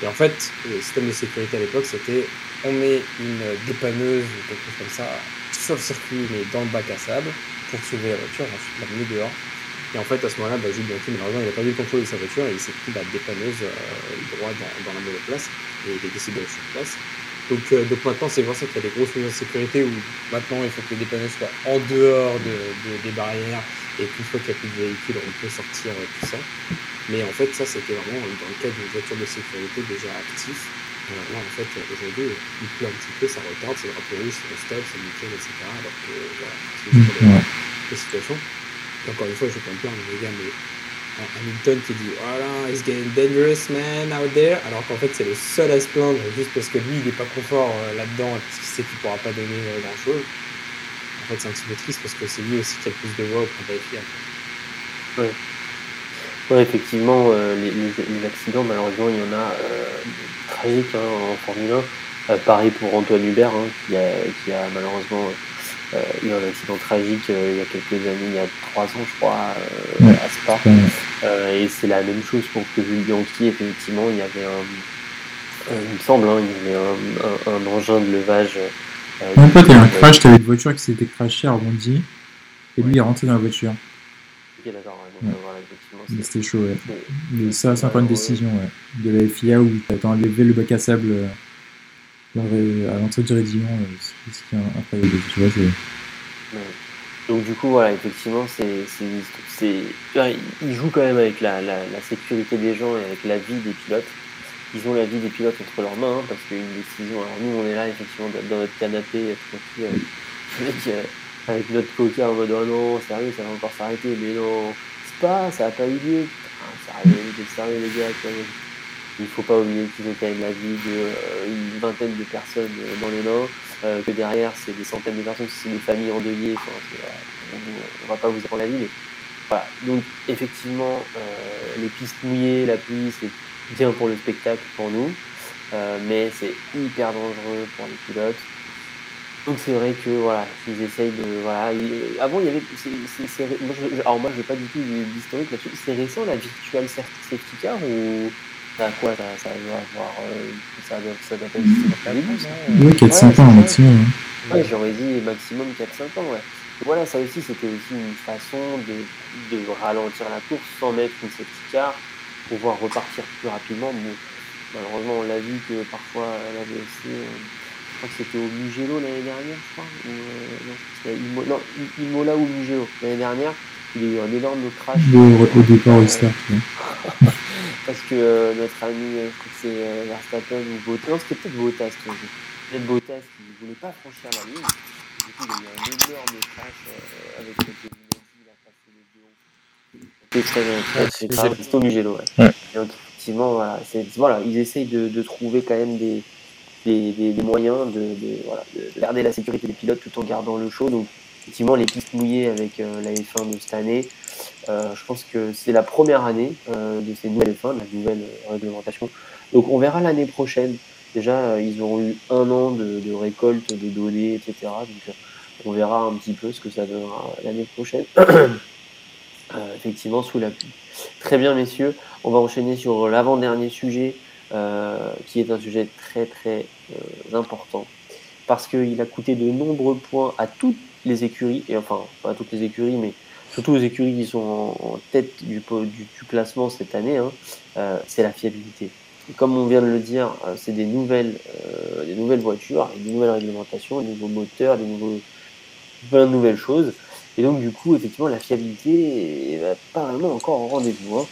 Speaker 2: Et en fait, le système de sécurité à l'époque, c'était on met une dépanneuse ou quelque chose comme ça sur le circuit, mais dans le bac à sable pour sauver la voiture, ensuite l'amener dehors. Et en fait, à ce moment-là, bah, Jules Bianchi, malheureusement, il n'a pas eu le contrôle de sa voiture et il s'est pris la dépanneuse euh, droit dans, dans, la mauvaise place et il est décédé sur place. Donc, euh, donc maintenant, c'est pour ça qu'il y a des grosses mesures de sécurité où maintenant il faut que les dépanneuses soient en dehors de, de, des barrières et qu'une fois qu'il n'y a plus de véhicule, on peut sortir euh, tout ça. Mais en fait, ça, c'était vraiment dans le cas d'une voiture de sécurité déjà active. Euh, là, en fait, aujourd'hui, il pleut un petit peu, ça retarde, c'est le drapeau rouge, c'est le stop, c'est nickel, etc. Alors que, voilà, c'est mmh, la situation. encore une fois, je peux me plaindre, les gars, mais Hamilton qui dit voilà, it's getting dangerous man out there, alors qu'en fait c'est le seul à se plaindre juste parce que lui il est pas confort euh, là-dedans parce qu'il sait qu'il pourra pas donner euh, grand chose. En fait c'est un petit peu triste parce que c'est lui aussi qui a le plus de voix au point
Speaker 1: Ouais. Ouais, effectivement, euh, les, les, accidents malheureusement il y en a tragiques hein, en Formule 1. pareil pour Antoine Hubert hein, qui, a, qui a malheureusement euh, eu un accident tragique euh, il y a quelques années, il y a trois ans je crois, euh, à Spa. et c'est la même chose pour que Jules Bianchi, effectivement, il y avait un, il me semble, hein, il y avait un, un, engin de levage.
Speaker 3: Euh, il y a un crash, t'avais une voiture qui s'était crashée, rebondie, et lui il est rentré dans la voiture.
Speaker 1: Donc, voilà,
Speaker 3: effectivement. C'était chaud, ouais. Mais ça, c'est encore une décision ouais, de la FIA où t'as enlevé le bac à sable à l'entrée du Rédillon, euh, ce qui est incroyable. Tu vois,
Speaker 1: Donc du coup, voilà, effectivement, c'est, c'est, ils jouent quand même avec la, la, la, sécurité des gens et avec la vie des pilotes. Ils ont la vie des pilotes entre leurs mains, hein, parce qu'une décision. Alors nous, on est là effectivement dans notre canapé, tranquille, avec, euh, avec notre coca en mode oh non, sérieux, ça va encore s'arrêter, mais non, c'est pas, ça a pas eu lieu. arrive de sérieux les gars. Il ne faut pas oublier qu'ils ont quand même la vie d'une vingtaine de personnes dans les mains, euh, que derrière c'est des centaines de personnes, c'est des familles endeuillées, enfin, on ne va pas vous apprendre la vie, mais voilà. Donc effectivement, euh, les pistes mouillées, la pluie, c'est bien pour le spectacle, pour nous, euh, mais c'est hyper dangereux pour les pilotes. Donc c'est vrai que voilà, ils essayent de voilà. avant il y avait, moi, je, alors moi je n'ai pas du tout d'historique là-dessus. C'est récent la virtual safety car ou ça quoi ça, ça doit avoir. Euh, ça doit, ça doit pas exister
Speaker 3: Oui, 4-5 ans maximum.
Speaker 1: Hein. Ouais, j'aurais dit maximum 4-5 ans, ouais. voilà, ça aussi, c'était aussi une façon de, de, ralentir la course sans mettre une safety car, pouvoir repartir plus rapidement. Mais malheureusement, on l'a vu que parfois. Euh, je crois que c'était au Mugello l'année dernière, je crois. Ou, euh, non, non, Imola ou Mugello. L'année dernière, il y a eu un énorme crash.
Speaker 3: Au, départ au start. [LAUGHS]
Speaker 1: parce que euh, notre ami, euh, je crois que c'est euh, Verstappen ou Bottas, non c'était peut-être Bottas, peut-être Bottas qui ne voulait pas franchir la ligne. Du coup, il y a eu un énorme crash avec le il a passé les deux. C'était très, très, très. C'était au Mugello, ouais. Donc, effectivement, voilà, voilà, ils essayent de, de trouver quand même des, des, moyens de, de, voilà, de, garder la sécurité des pilotes tout en gardant le show. Donc, effectivement, les pistes mouillées avec la F1 de cette année, euh, je pense que c'est la première année euh, de ces nouvelles fins, de la nouvelle euh, réglementation. Donc on verra l'année prochaine. Déjà, ils auront eu un an de, récolte de données, etc. Donc On verra un petit peu ce que ça donnera l'année prochaine. [CLEARS THROAT] effectivement, sous la pluie. Très bien, messieurs. On va enchaîner sur l'avant-dernier sujet, qui est un sujet très très important parce qu'il a coûté de nombreux points à toutes les écuries, et enfin, pas à toutes les écuries, mais surtout aux écuries qui sont en, tête du, du, classement cette année, hein, euh, c'est la fiabilité. comme on vient de le dire, euh, c'est des nouvelles, euh, des nouvelles voitures, des nouvelles réglementations, des nouveaux moteurs, des nouveaux, plein de nouvelles choses. Et donc, du coup, effectivement, la fiabilité n'est pas vraiment encore au rendez-vous. Hein.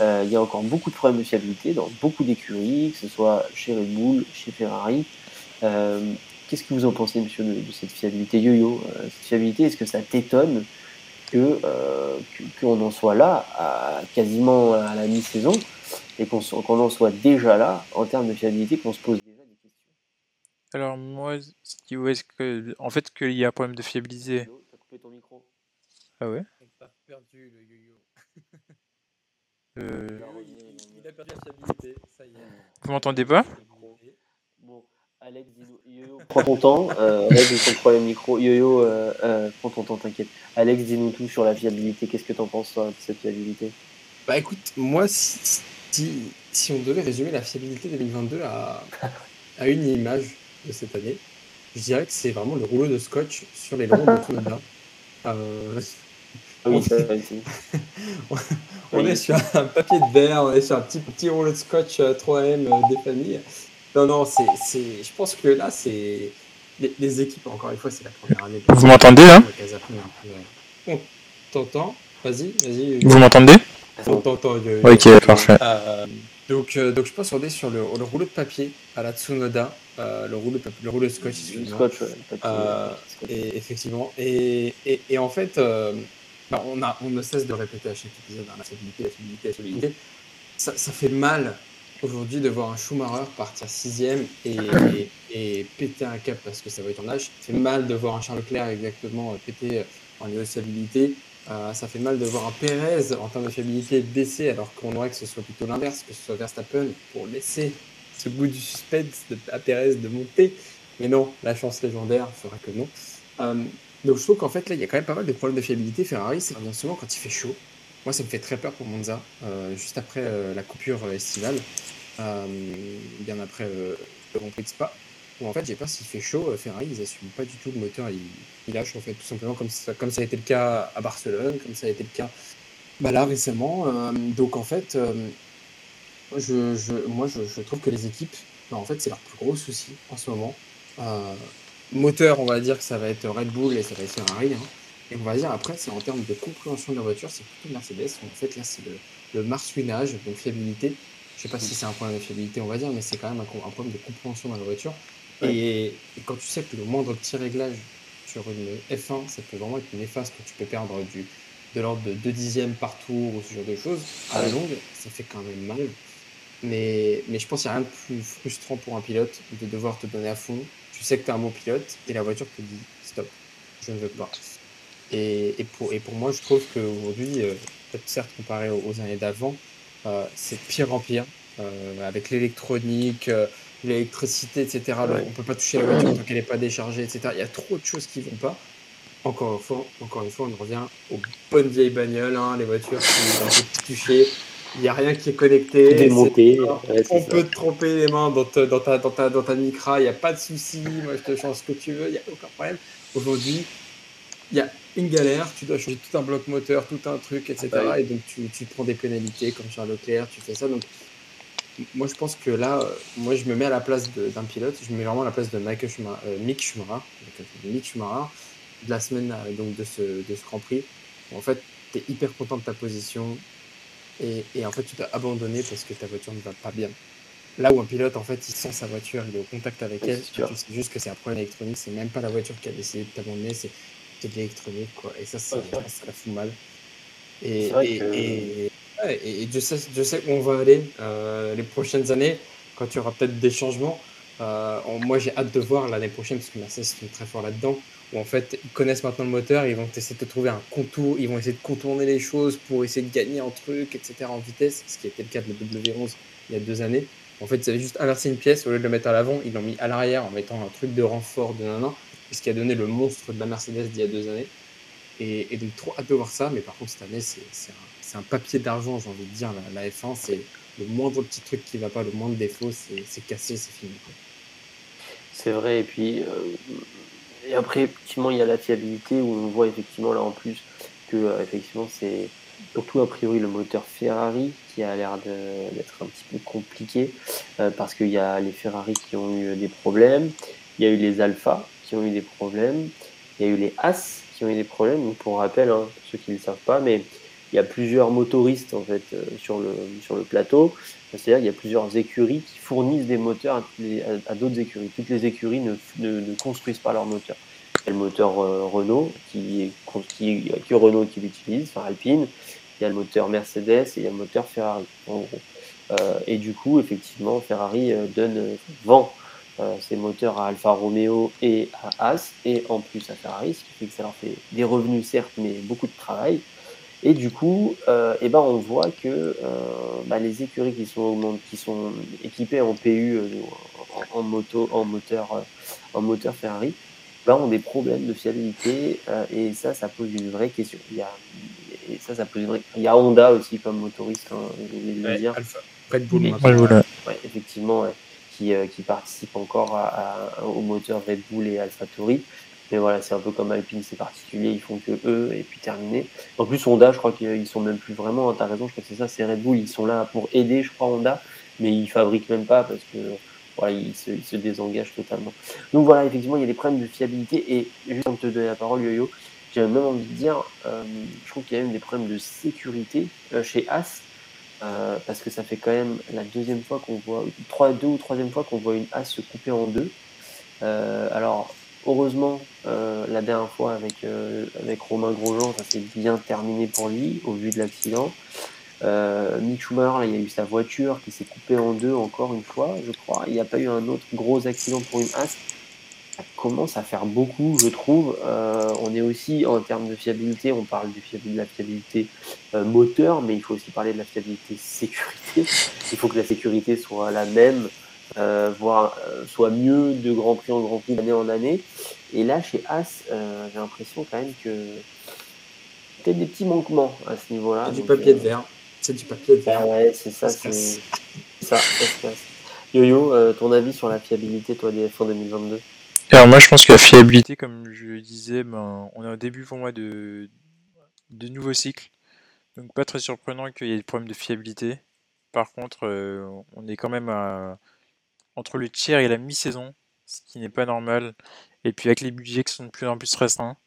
Speaker 1: Il y a encore beaucoup de problèmes de fiabilité dans beaucoup d'écuries, que ce soit chez Red Bull, chez Ferrari. Qu'est-ce que vous en pensez, monsieur, de, cette fiabilité yo-yo euh, Cette fiabilité, est-ce que ça t'étonne que euh, qu'on en soit là, à, quasiment à la mi-saison, et qu'on en soit déjà là en termes de fiabilité, qu'on se pose déjà des questions?
Speaker 4: Alors moi, est-ce que, en fait, qu'il y a un problème de fiabilité.
Speaker 1: Tu as coupé ton micro.
Speaker 4: Ah ouais?
Speaker 2: Perdu le yo-yo. [LAUGHS]
Speaker 4: Euh...
Speaker 2: Il a perdu la fiabilité, ça y est.
Speaker 4: Vous m'entendez pas?
Speaker 1: Alex, Yo-Yo, prends ton temps. Euh, règle ton problème micro. Yo-Yo, euh, euh, prends ton temps, t'inquiète. Alex, dis-nous tout sur la fiabilité. Qu'est-ce que t'en penses, toi, de cette fiabilité?
Speaker 2: Bah écoute, moi, si, si, on devait résumer la fiabilité 2022 à, à une image de cette année, je dirais que c'est vraiment le rouleau de scotch sur les longs de Toyota. Euh,
Speaker 1: ah oui, [LAUGHS]
Speaker 2: on, on est sur un papier de verre, on est sur un petit, petit rouleau de scotch 3M des familles. Non, non, c'est, je pense que là, c'est les, équipes, encore une fois, c'est la première année.
Speaker 4: Vous m'entendez là
Speaker 2: On t'entend? Vas-y, vas-y.
Speaker 4: Vous m'entendez?
Speaker 2: On t'entend.
Speaker 4: Ok, parfait.
Speaker 2: Euh, donc, euh, donc, je pense qu'on est sur le, le, rouleau de papier à la Tsunoda, euh, le, rouleau de, le rouleau de scotch.
Speaker 1: Le scotch, ouais,
Speaker 2: Et effectivement. Et, et, et en fait, on, a, on ne cesse de répéter à chaque épisode hein, la stabilité, la stabilité, la stabilité. Ça, ça fait mal aujourd'hui de voir un Schumacher partir sixième et, et, péter un cap parce que ça va être en âge. C'est mal de voir un Charles Leclerc exactement euh, péter euh, en niveau de fiabilité. Euh, ça fait mal de voir un Perez en termes de fiabilité baisser alors qu'on aurait que ce soit plutôt l'inverse, que ce soit Verstappen pour laisser ce goût du suspense à Perez de monter. Mais non, la chance légendaire fera que non. Donc je trouve qu'en fait là il y a quand même pas mal de problèmes de fiabilité. Ferrari, c'est bien souvent quand il fait chaud. Moi, ça me fait très peur pour Monza, euh, juste après euh, la coupure euh, estivale, bien après le Grand Prix de Spa, où en fait, j'ai peur s'il fait chaud, Ferrari, ils n'assument pas du tout le moteur, ils, lâchent en fait, tout simplement comme ça, a été le cas à Barcelone, comme ça a été le cas bah, là récemment. donc en fait, je, moi, je, trouve que les équipes, bah, en fait, c'est leur plus gros souci en ce moment. Moteur, on va dire que ça va être Red Bull et ça va être Ferrari. Hein. Et on va dire après, c'est en termes de compréhension de la voiture, c'est plutôt Mercedes. En fait, là, c'est le, le marsouinage, donc fiabilité. Je sais pas si c'est un problème de fiabilité, on va dire, mais c'est quand même un, problème de compréhension dans la voiture. Et, quand tu sais que le moindre petit réglage sur une F1, ça peut vraiment être une efface que tu peux perdre du, de l'ordre de 2 dixièmes par tour ou ce genre de choses, à la longue, ça fait quand même mal. Mais, mais je pense qu'il n'y a rien de plus frustrant pour un pilote de devoir te donner à fond. Tu sais que tu es un bon pilote et la voiture te dit stop, je ne veux pas. Et, et, pour, et pour moi, je trouve qu'aujourd'hui, euh, peut-être certes comparé aux, années d'avant, euh, c'est pire en pire. Euh, avec l'électronique, l'électricité, etc. On ne peut pas toucher la voiture tant qu'elle n'est pas déchargée, etc. Il y a trop de choses qui ne vont pas. Encore une fois, encore une fois on revient aux bonnes vieilles bagnoles, hein, les voitures qui ont été touchées. Il n'y a rien qui est connecté.
Speaker 1: Démonté.
Speaker 2: on peut te tromper les mains dans, ta, dans, ta, dans, ta, dans ta micra, il n'y a pas de souci. Moi, je te change ce que tu veux, il n'y a aucun problème. Aujourd'hui, il y a une galère, tu dois changer tout un bloc moteur, tout un truc, etc. Ah bah et donc tu, tu, prends des pénalités comme Charles Leclerc, tu fais ça. Donc moi je pense que là, euh, moi je me mets à la place d'un pilote, je me mets vraiment à la place de Michael Schumacher, euh, Mick Schumacher, Mick Schumacher, de la semaine euh, donc de ce, de ce Grand Prix. en fait, tu es hyper content de ta position et, et en fait tu dois abandonner parce que ta voiture ne va pas bien. Là où un pilote, en fait, il sent sa voiture, il est au contact avec elle, c'est juste que c'est un problème électronique, c'est même pas la voiture qui a décidé de t'abandonner, c'est de l'électronique, quoi. Et ça, ça, la fout mal. Et, et, et, je, sais, je sais où on va aller euh, les prochaines années, quand il y aura peut-être des changements. Euh, moi, j'ai hâte de voir l'année prochaine, parce que Mercedes sont très fort là-dedans, où en fait, ils connaissent maintenant le moteur, ils vont essayer de trouver un contour, ils vont essayer de contourner les choses pour essayer de gagner en trucs, etc., en vitesse, ce qui était le cas de la W11 il y a deux années. En fait, ils avaient juste inversé une pièce, au lieu de le mettre à l'avant, ils l'ont mis à l'arrière en mettant un truc de renfort de nanan ce qui a donné le monstre de la Mercedes d'il y a deux années. Et, donc, trop hâte de voir ça. Mais par contre, cette année, c'est un, papier d'argent, j'ai envie de dire. La, F1, c'est le moindre petit truc qui va pas, le moindre défaut, c'est cassé, c'est fini.
Speaker 1: C'est vrai. Et puis, euh, et après, effectivement, il y a la fiabilité où on voit effectivement là en plus que euh, effectivement c'est surtout a priori le moteur Ferrari qui a l'air d'être un petit peu compliqué euh, parce qu'il y a les Ferrari qui ont eu des problèmes, il y a eu les Alpha qui ont eu des problèmes, il y a eu les As qui ont eu des problèmes. Pour rappel, hein, pour ceux qui ne le savent pas, mais il y a plusieurs motoristes en fait sur le sur le plateau. C'est-à-dire qu'il y a plusieurs écuries qui fournissent des moteurs à, d'autres écuries. Toutes les écuries ne, ne, construisent pas leurs moteurs. Il y a le moteur euh, Renault qui qui, que Renault qui l'utilise, enfin Alpine. Il y a le moteur Mercedes et il y a le moteur Ferrari. En gros. Euh, et du coup, effectivement, Ferrari donne vend ses moteurs à Alfa Romeo et à As, et en plus à Ferrari, ce qui fait que ça leur fait des revenus certes, mais beaucoup de travail. Et du coup, euh, eh ben on voit que euh, bah, les écuries qui sont, qui sont équipées en PU, euh, en, moto, en moteur, euh, en moteur Ferrari, bah, ont des problèmes de fiabilité et ça, ça pose une vraie question. Il y a, et ça, ça pose une vraie... Il y a Honda aussi comme motoriste, hein, je le dire.
Speaker 2: Red Bull,
Speaker 1: ouais, effectivement, qui, qui participe encore à, au moteur Red Bull et AlphaTauri. Mais voilà, c'est un peu comme Alpine, c'est particulier, ils font que eux et puis terminé. En plus, Honda, je crois qu'ils sont même plus vraiment, t'as raison, je crois que c'est ça, c'est Red Bull, ils sont là pour aider, je crois, Honda, mais ils fabriquent même pas parce que voilà, ils se, ils se désengagent totalement. Donc voilà, effectivement, il y a des problèmes de fiabilité et juste en te donner la parole, Yo-Yo, j'ai même envie de dire, euh, je trouve qu'il y a même des problèmes de sécurité euh, chez As. Euh, parce que ça fait quand même la deuxième fois qu'on voit, trois, deux ou troisième fois qu'on voit une As se couper en deux. alors, Heureusement, euh, la dernière fois avec, euh, avec Romain Grosjean, ça s'est bien terminé pour lui au vu de l'accident. Euh, Mick Schumacher, il y a eu sa voiture qui s'est coupée en deux encore une fois, je crois. Il n'y a pas eu un autre gros accident pour une As. Ça commence à faire beaucoup, je trouve. Euh, on est aussi en termes de fiabilité, on parle de la fiabilité moteur, mais il faut aussi parler de la fiabilité sécurité. Il faut que la sécurité soit la même euh, voire euh, soit mieux de Grand Prix en Grand Prix d'année en année. Et là, chez As, euh, j'ai l'impression quand même que peut-être des petits manquements à ce niveau-là.
Speaker 2: C'est du papier de verre. C'est du papier de verre.
Speaker 1: ouais, c'est ça. C'est ça, ça Yo-Yo, ton avis sur la fiabilité, toi, des F1 2022
Speaker 3: Alors moi, je pense que la fiabilité, comme je disais, ben, on est au début pour moi de, de nouveaux cycles. Donc pas très surprenant qu'il y ait des problèmes de fiabilité. Par contre, on est quand même à entre le tiers et la mi-saison, ce qui n'est pas normal. Et puis avec les budgets qui sont de plus en plus restreints,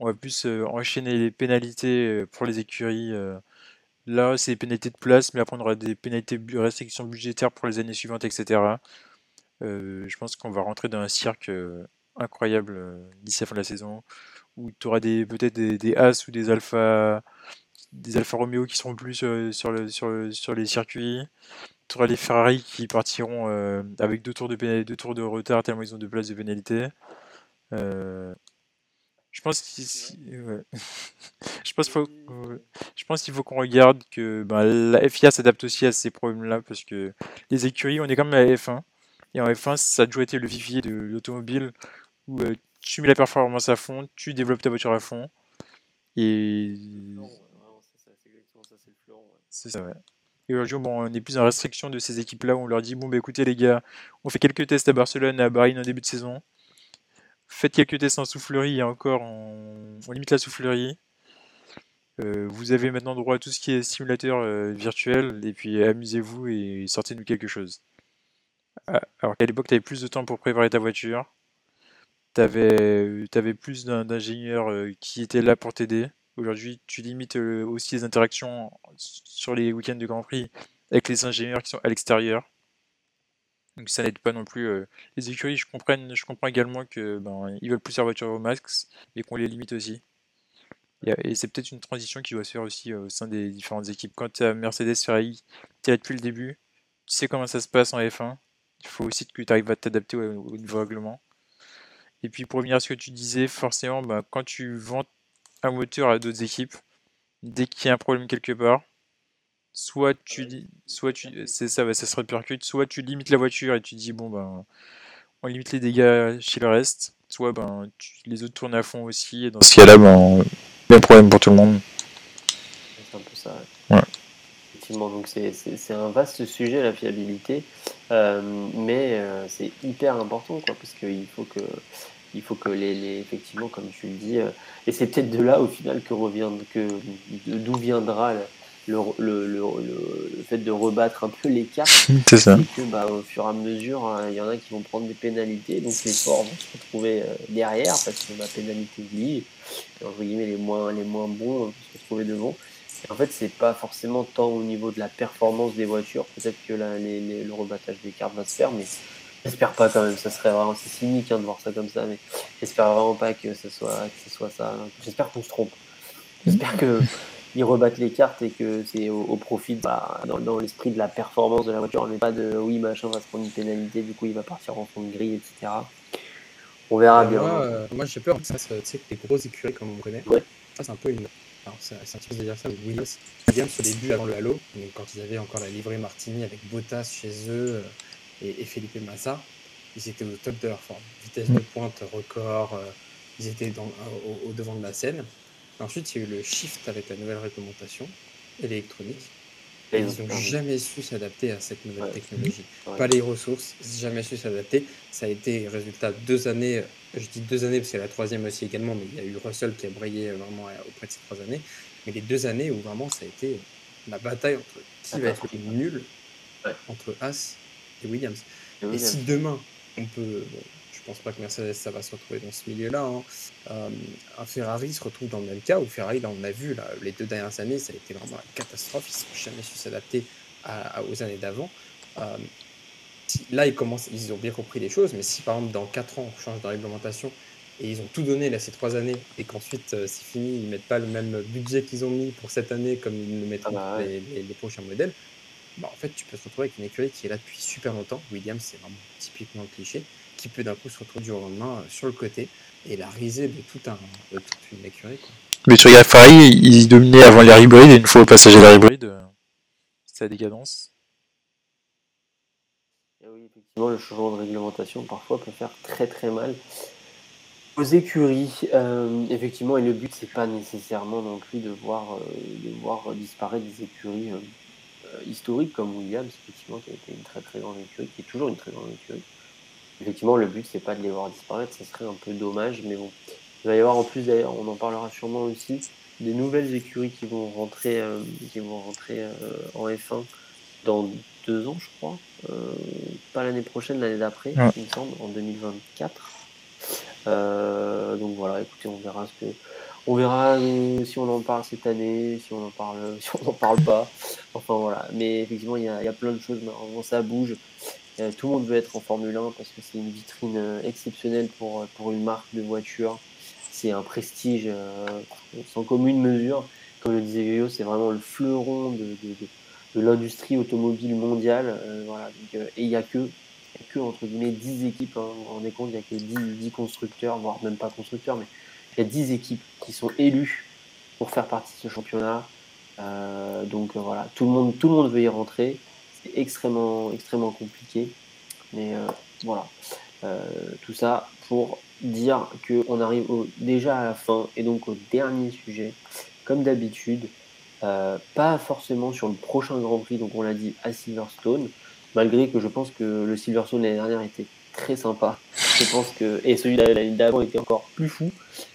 Speaker 3: on va plus euh, enchaîner les pénalités euh, pour les écuries. Euh. là, c'est des pénalités de place, mais après on aura des pénalités de restrictions budgétaires pour les années suivantes, etc. je pense qu'on va rentrer dans un cirque incroyable d'ici la fin de la saison, où tu auras peut-être des, As ou des Alpha des Alfa Romeo qui seront plus sur, le, sur, sur les circuits auras les Ferrari qui partiront euh, avec deux tours, de deux tours de retard tellement ils ont deux places de pénalité. Euh, je pense qu'il [LAUGHS] je pense faut... je pense qu'il faut qu'on regarde que ben, la FIA s'adapte aussi à ces problèmes-là parce que les écuries, on est quand même à la F1 et en F1 ça a toujours été le vivier de l'automobile où euh, tu mets la performance à fond, tu développes ta voiture à fond. Et c'est ça ouais. Et aujourd'hui, on est plus en restriction de ces équipes-là on leur dit bon, bah écoutez les gars, on fait quelques tests à Barcelone à Bahreïn en début de saison. Faites quelques tests en soufflerie et encore, on, limite la soufflerie. Euh, vous avez maintenant droit à tout ce qui est simulateur euh, virtuel et puis amusez-vous et sortez-nous quelque chose. Ah, alors qu'à l'époque, tu avais plus de temps pour préparer ta voiture. Tu avais, avais, plus d'ingénieurs euh, qui étaient là pour t'aider. Aujourd'hui, tu limites euh, aussi les interactions sur les week-ends de Grand Prix avec les ingénieurs qui sont à l'extérieur. Donc ça n'aide pas non plus euh, les écuries. Je comprends, également que ben, ils veulent plus leur voiture au max, mais qu'on les limite aussi. Et, c'est peut-être une transition qui doit se faire aussi euh, au sein des différentes équipes. Quand tu as Mercedes Ferrari, tu es là depuis le début, tu sais comment ça se passe en F1. Il faut aussi que tu arrives à t'adapter au, niveau règlement. Et puis pour revenir à ce que tu disais, forcément, ben, quand tu vends un moteur à d'autres équipes dès qu'il y a un problème quelque part. Soit tu dis, soit tu, c'est ça, ça se répercute. Soit tu limites la voiture et tu dis bon ben, on limite les dégâts chez le reste.
Speaker 4: soit ben, les autres tournent à fond aussi, et dans ce cas-là, ben, il y a un problème pour tout le monde.
Speaker 1: C'est un peu ça.
Speaker 4: Ouais.
Speaker 1: Effectivement, donc c'est un vaste sujet, la fiabilité, euh, mais euh, c'est hyper important, quoi, parce qu'il faut que, il faut que les, effectivement, comme tu le dis, et c'est peut-être de là au final que revient, que d'où viendra le, le, le, le, fait de rebattre un peu les cartes, [LAUGHS]
Speaker 4: c'est ça.
Speaker 1: que bah, au fur et à mesure, hein, il y en a qui vont prendre des pénalités, donc les forts vont se retrouver euh, derrière parce que la pénalité et entre guillemets les moins, les moins bons vont se retrouver devant. Et en fait, c'est pas forcément tant au niveau de la performance des voitures, peut-être que là, les, les, le rebattage des cartes va se faire, mais j'espère pas quand même, ça serait vraiment c'est cynique hein, de voir ça comme ça, mais j'espère vraiment pas que ce soit, que ce soit ça. J'espère qu'on se trompe. J'espère que [LAUGHS] ils rebattent les cartes et que c'est au, profit, bah, dans, l'esprit de la performance de la voiture, mais pas de oui, machin va se prendre une pénalité, du coup il va partir en fond de grille, etc. On verra bien.
Speaker 2: Moi, euh, moi j'ai peur que ça, tu sais, que les grosses écuries comme on connaît,
Speaker 1: ouais.
Speaker 2: ça c'est un peu une. Alors, c'est un petit peu de dire ça, mais Williams, Williams au début avant le Halo, donc quand ils avaient encore la livrée Martini avec Bottas chez eux euh, et, et, Felipe Massa, ils étaient au top de leur forme. Vitesse de pointe, record, euh, ils étaient dans, au, au devant de la scène. Ensuite, il y a eu le shift avec la nouvelle réglementation et l'électronique. Et ils n'ont jamais su s'adapter à cette nouvelle technologie. Pas les ressources, jamais su s'adapter. Ça a été résultat deux années, je dis deux années parce qu'il y a la troisième aussi également, mais il y a eu Russell qui a brillé vraiment auprès de ces trois années. Mais les deux années où vraiment ça a été la bataille entre qui va être nul entre As et Williams. Et, si demain on peut, je pense pas que Mercedes ça va se retrouver dans ce milieu-là. Hein. Euh, un Ferrari se retrouve dans le même cas où Ferrari, là, on a vu là, les deux dernières années, ça a été vraiment la catastrophe. Ils n'ont jamais su s'adapter aux années d'avant. Euh, là, ils, commencent, ils ont bien compris les choses, mais si par exemple dans 4 ans on change de réglementation et ils ont tout donné là ces 3 années et qu'ensuite euh, c'est fini, ils mettent pas le même budget qu'ils ont mis pour cette année comme ils le mettront ah bah les, les, prochains modèles, bah, en fait tu peux te retrouver avec une écurie qui est là depuis super longtemps. Williams, c'est vraiment typiquement le cliché qui peut d'un coup se retrouver du jour au lendemain euh, sur le côté et la risée de, tout un, de toute une écurie. Quoi.
Speaker 4: Mais tu regardes Ferrari, ils dominaient avant l'air hybride et une fois au passage à l'air hybride, euh, c'est la décadence.
Speaker 1: Et oui, effectivement, le changement de réglementation parfois peut faire très très mal aux écuries. Euh, effectivement, et le but c'est pas nécessairement non plus de voir, de voir disparaître des écuries historiques comme Williams, effectivement, qui a été une très très grande écurie, qui est toujours une très grande écurie effectivement, le but, c'est pas de les voir disparaître, ça serait un peu dommage, mais bon. Il va y avoir en plus, d'ailleurs, on en parlera sûrement aussi, des nouvelles écuries qui vont rentrer, euh, qui vont rentrer euh, en F1 dans deux ans, je crois. Euh, pas l'année prochaine, l'année d'après, il me semble, en 2024. donc voilà, écoutez, on verra ce que. On verra si on en parle cette année, si on en parle, [LAUGHS] si on n'en parle pas. Enfin voilà. Mais effectivement, il y a, y a plein de choses. ça bouge. Euh, tout le monde veut être en Formule 1 parce que c'est une vitrine euh, exceptionnelle pour, euh, pour une marque de voiture. C'est un prestige sans commune mesure. Comme le disait Yo, c'est vraiment le fleuron de, de, de, l'industrie automobile mondiale. voilà. et il n'y a que, que, entre guillemets, 10 équipes. Hein, vous rendez compte, il n'y a que 10, 10, constructeurs, voire même pas constructeurs, mais il y a 10 équipes qui sont élues pour faire partie de ce championnat. donc voilà, tout le, monde, tout le monde veut y rentrer extrêmement, extrêmement compliqué. Mais euh, voilà, euh, tout ça pour dire qu'on arrive déjà à la fin et donc au dernier sujet. Comme d'habitude, euh, pas forcément sur le prochain Grand Prix, donc on l'a dit à Silverstone, malgré que je pense que le Silverstone l'année dernière était très sympa. Je pense que et celui de l'année d'avant était encore plus fou,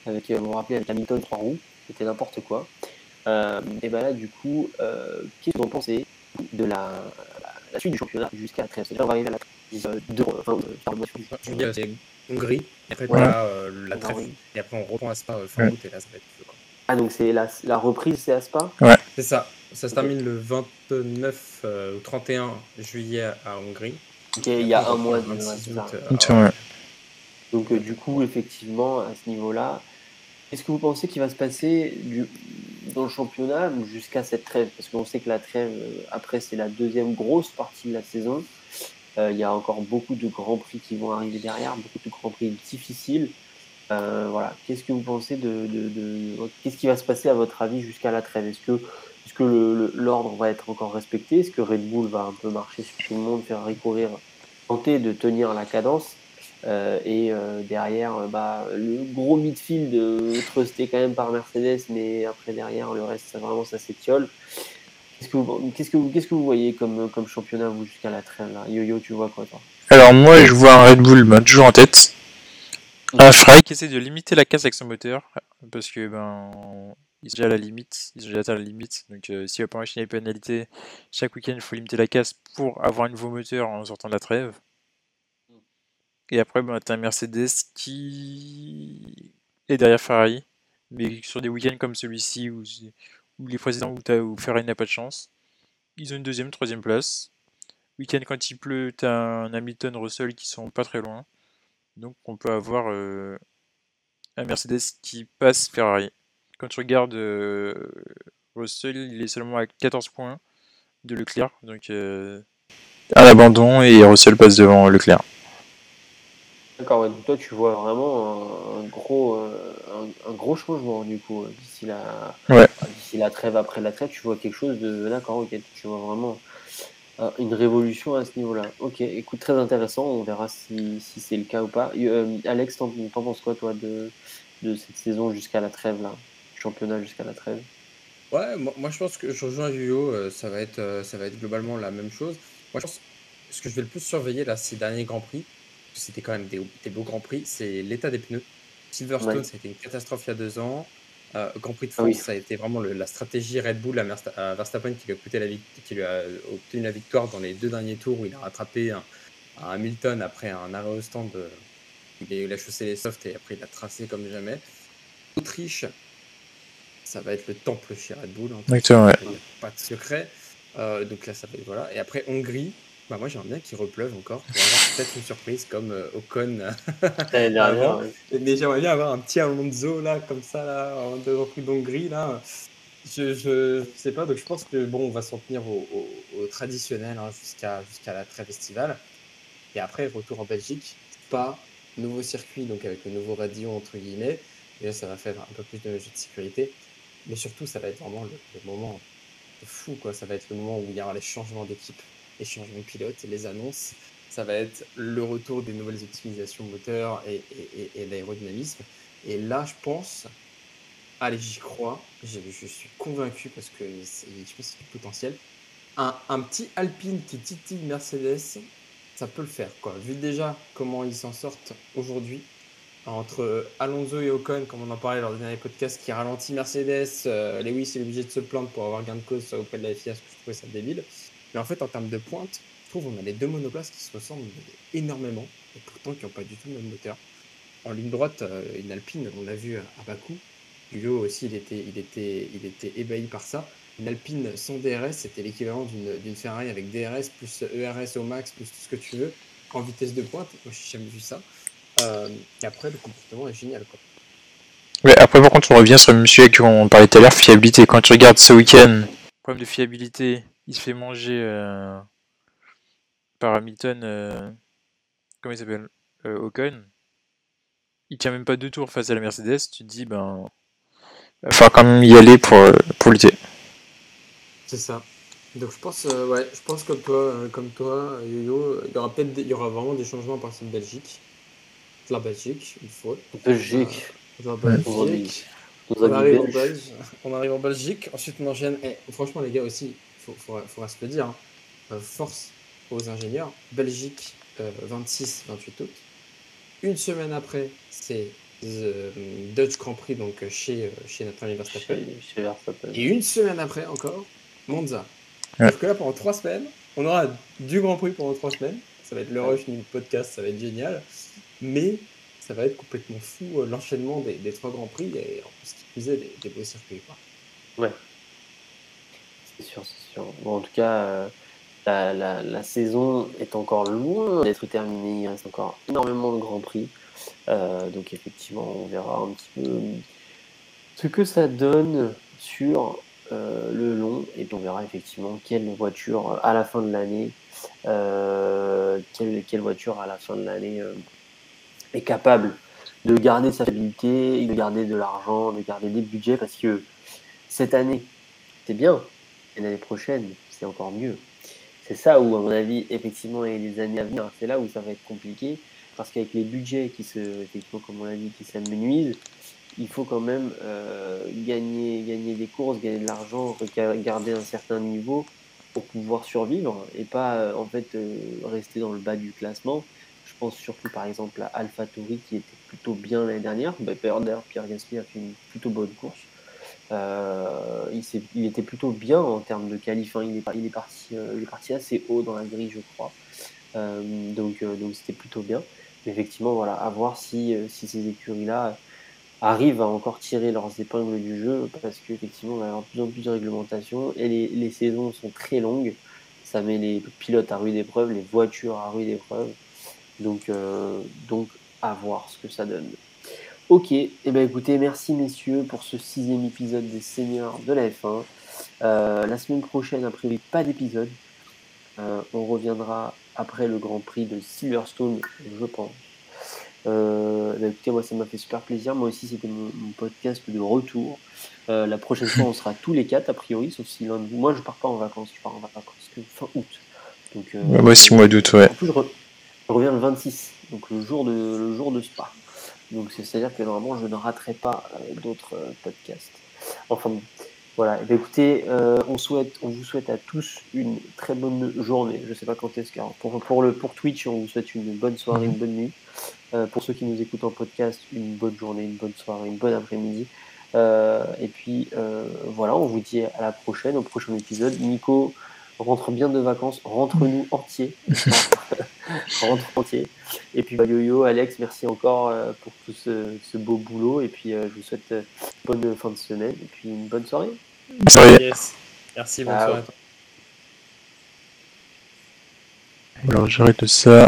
Speaker 1: avec vous vous rappelez avec Hamilton 3 roues, c'était n'importe quoi. et ben là du coup, qu'est-ce que vous en pensez de la, la suite du championnat jusqu'à la trêve. C'est-à-dire, on va arriver à la trêve de, enfin,
Speaker 2: euh, c'est Hongrie, et après, ouais. là, euh, la trêve, et après, on reprend à Spa euh, fin août, et là, ça va être.
Speaker 1: Ah, donc c'est la, la reprise, c'est à Spa
Speaker 4: Ouais.
Speaker 2: C'est ça. Ça se termine le 29 euh, ou 31 juillet à Hongrie.
Speaker 1: Ok, il y a un mois de
Speaker 4: ouais.
Speaker 1: Donc, euh, du coup, effectivement, à ce niveau-là, est-ce que vous pensez qu'il va se passer dans le championnat jusqu'à cette trêve? Parce qu'on sait que la trêve, euh, après, c'est la deuxième grosse partie de la saison. Euh, il y a encore beaucoup de grands prix qui vont arriver derrière, beaucoup de grands prix difficiles. Voilà. Qu'est-ce que vous pensez de... qu'est-ce qui va se passer à votre avis jusqu'à la trêve? Est-ce que, est-ce que l'ordre va être encore respecté? Est-ce que Red Bull va un peu marcher sur tout le monde, faire recourir, tenter de tenir la cadence? Et derrière, bah, le gros midfield trusté quand même par Mercedes, mais après derrière, le reste, ça, vraiment, ça s'étiole. Qu'est-ce que vous, qu'est-ce que vous, qu'est-ce que vous voyez comme, comme championnat, vous, jusqu'à la trêve là? Yo-Yo, tu vois quoi, toi?
Speaker 3: Alors, moi, je vois un Red Bull ben, toujours en tête. Un Ferrari qui essaie de limiter la casse avec son moteur, parce que, ben, ils sont déjà à la limite, ils ont déjà atteint la limite. Donc, euh, s'il va pas enchaîner les pénalités, chaque week-end, il faut limiter la casse pour avoir un nouveau moteur en sortant de la trêve. Et après, ben, as un Mercedes qui est derrière Ferrari, mais sur des week-ends comme celui-ci, où, les précédents où, Ferrari n'a pas de chance, ils ont une deuxième, troisième place. Week-end quand il pleut, tu as un Hamilton, Russell qui sont pas très loin. Donc on peut avoir euh, un Mercedes qui passe Ferrari. Quand tu regardes euh, Russell, il est seulement à 14 points de Leclerc. Donc euh, un abandon et Russell passe devant Leclerc.
Speaker 1: D'accord, donc toi tu vois vraiment un, gros, euh, un, gros changement du coup d'ici la, d'ici la trêve après la trêve, tu vois quelque chose de d'accord, ok, tu vois vraiment euh, une révolution à ce niveau-là. Ok, écoute, très intéressant, on verra si, si c'est le cas ou pas. Euh, Alex, t'en, penses quoi toi de, de cette saison jusqu'à la trêve là, championnat jusqu'à la trêve?
Speaker 2: Ouais, moi, je pense que je rejoins Yuyo, ça va être ça va être globalement la même chose. Moi je pense ce que je vais le plus surveiller là ces derniers grands prix c'était quand même des, beaux Grands Prix, c'est l'état des pneus. Silverstone, ça a été une catastrophe il y a deux ans. Euh, Grand Prix de ah France, ça a été vraiment la stratégie Red Bull à, Verstappen qui lui, a coûté la, qui lui a obtenu la victoire dans les deux derniers tours où il a rattrapé un, Hamilton après un arrêt au stand. Euh, il a chaussé les softs et après il a tracé comme jamais. Autriche, ça va être le temple chez Red Bull. Hein, Pas de secret. Euh, donc là, ça va être, voilà. Et après Hongrie, bah moi j'aimerais bien qu'il repleuve encore pour avoir [LAUGHS] peut-être une surprise comme euh, Ocon [LAUGHS] avant. Mais j'aimerais bien avoir un petit Alonso là comme ça là en repris d'Hongrie là. Je, je, sais pas donc je pense que bon on va s'en tenir au, au, traditionnel hein, jusqu'à jusqu'à la trêve estivale. Et après retour en Belgique pas nouveau circuit donc avec le nouveau radio entre guillemets. Et là ça va faire un peu plus de jeu de sécurité. Mais surtout ça va être vraiment le, le moment fou quoi. Ça va être le moment où il y aura les changements d'équipe les changements de pilote, les annonces. Ça va être le retour des nouvelles optimisations moteur et, l'aérodynamisme. Et là, je pense, allez, j'y crois, je, suis convaincu parce que je pense c'est du potentiel. Un, petit Alpine qui titille Mercedes, ça peut le faire. Quoi. Vu déjà comment ils s'en sortent aujourd'hui, entre Alonso et Ocon, comme on en parlait lors du dernier podcast, qui ralentit Mercedes, euh, Lewis est obligé de se plaindre pour avoir gain de cause auprès de la FIA, parce que je trouvais ça débile. Mais en fait, en termes de pointe, je trouve qu'on a les deux monoplaces qui se ressemblent énormément, et pourtant qui n'ont pas du tout le même moteur. En ligne droite, euh, une Alpine, on l'a vu à Bakou. Duo aussi, il était, il, était, il était ébahi par ça. Une Alpine sans DRS, c'était l'équivalent d'une Ferrari avec DRS plus ERS au max, plus tout ce que tu veux, en vitesse de pointe. Moi, je n'ai jamais vu ça. Euh, et après, le comportement est génial. Quoi.
Speaker 3: Ouais, après, par contre, on revient sur le monsieur qui on parlait tout à l'heure, fiabilité. Quand tu regardes ce week-end, problème de fiabilité, il se fait manger euh, par Hamilton. Euh, comment il s'appelle euh, Ocon. Il tient même pas deux tours face à la Mercedes. Tu te dis, ben. Il va falloir quand même y aller pour, pour lutter.
Speaker 2: C'est ça. Donc je pense, ouais, je pense comme toi, comme toi, Yo-Yo, il y aura peut-être, il y aura vraiment des changements à partir de Belgique, la Belgique, il faut.
Speaker 1: Belgique.
Speaker 2: La Belgique. On arrive, en Belgique. on arrive en Belgique. Ensuite, on enchaîne. Eh, franchement, les gars aussi, il faudra, se le dire. Hein. Euh, force aux ingénieurs. Belgique, 26-28 euh, août. Une semaine après, c'est The Dutch Grand Prix, donc chez, chez notre ami Verstappen. Et une semaine après encore, Monza. Ouais. que là, pendant trois semaines, on aura du Grand Prix pendant trois semaines. Ça va être le rush du podcast, ça va être génial. Mais ça va être complètement fou euh, l'enchaînement des, trois Grands Prix et en ce qui faisait des, des beaux circuits. Quoi.
Speaker 1: Ouais. Sûr. Bon, en tout cas, euh, la, la, saison est encore loin d'être terminée. Il reste encore énormément de Grands Prix. Euh, donc effectivement, on verra un petit peu ce que ça donne sur le long. Et puis on verra effectivement quelle voiture à la fin de l'année, quelle, quelle, voiture à la fin de l'année est capable de garder sa stabilité, de garder de l'argent, de garder des budgets, parce que cette année, c'est bien, et l'année prochaine, c'est encore mieux. C'est ça où, à mon avis, effectivement, et les années à venir, c'est là où ça va être compliqué. parce qu'avec les budgets qui se, effectivement, comme on l'a dit, qui s'amenuisent, il faut quand même euh, gagner, gagner des courses, gagner de l'argent, garder un certain niveau pour pouvoir survivre et pas euh, en fait euh, rester dans le bas du classement. Je pense surtout par exemple à AlphaTauri qui était plutôt bien l'année dernière. Bah, d'ailleurs, Pierre Gasly a fait une plutôt bonne course. Il, était plutôt bien en termes de qualif. Hein. Il, est, parti, assez haut dans la grille, je crois. donc donc c'était plutôt bien. Mais effectivement, voilà, à voir si, ces écuries-là arrivent à encore tirer leurs épingles du jeu parce qu'effectivement, on va avoir de plus en plus de réglementations et les, les, saisons sont très longues. Ça met les pilotes à rude épreuve, les voitures à rude épreuve. Donc, euh, donc, à voir ce que ça donne. Ok, et eh ben écoutez, merci messieurs pour ce sixième épisode des seniors de la F1. Euh, la semaine prochaine, a priori, pas d'épisode. Euh, on reviendra après le Grand Prix de Silverstone, je pense. Euh, bah, écoutez, moi ça m'a fait super plaisir. Moi aussi, c'était mon, podcast de retour. Euh, la prochaine fois, on sera tous les quatre, a priori, sauf si l'un de vous. Moi, je pars pas en vacances, je pars en vacances que fin août.
Speaker 4: Donc, euh, moi aussi, mois d'août, ouais.
Speaker 1: En plus, je, reviens le 26, donc le jour de, le jour de Spa. Donc, c'est-à-dire que normalement, je ne raterai pas d'autres podcasts. Enfin, voilà, et eh écoutez, on, souhaite, on vous souhaite à tous une très bonne journée. Je sais pas quand est-ce car pour, pour, pour Twitch, on vous souhaite une bonne soirée, une bonne nuit. Euh, pour ceux qui nous écoutent en podcast, une bonne journée, une bonne soirée, une bonne après-midi. Euh, et puis euh, voilà, on vous dit à la prochaine, au prochain épisode. Nico rentre bien de vacances, rentre-nous entier. [LAUGHS] [LAUGHS] rentre entier. Et puis bah, Yo-Yo, Alex, merci encore pour tout ce, beau boulot. Et puis je vous souhaite une bonne fin de semaine et puis une bonne soirée.
Speaker 2: Merci, bonne soirée.
Speaker 4: Alors j'arrête ça.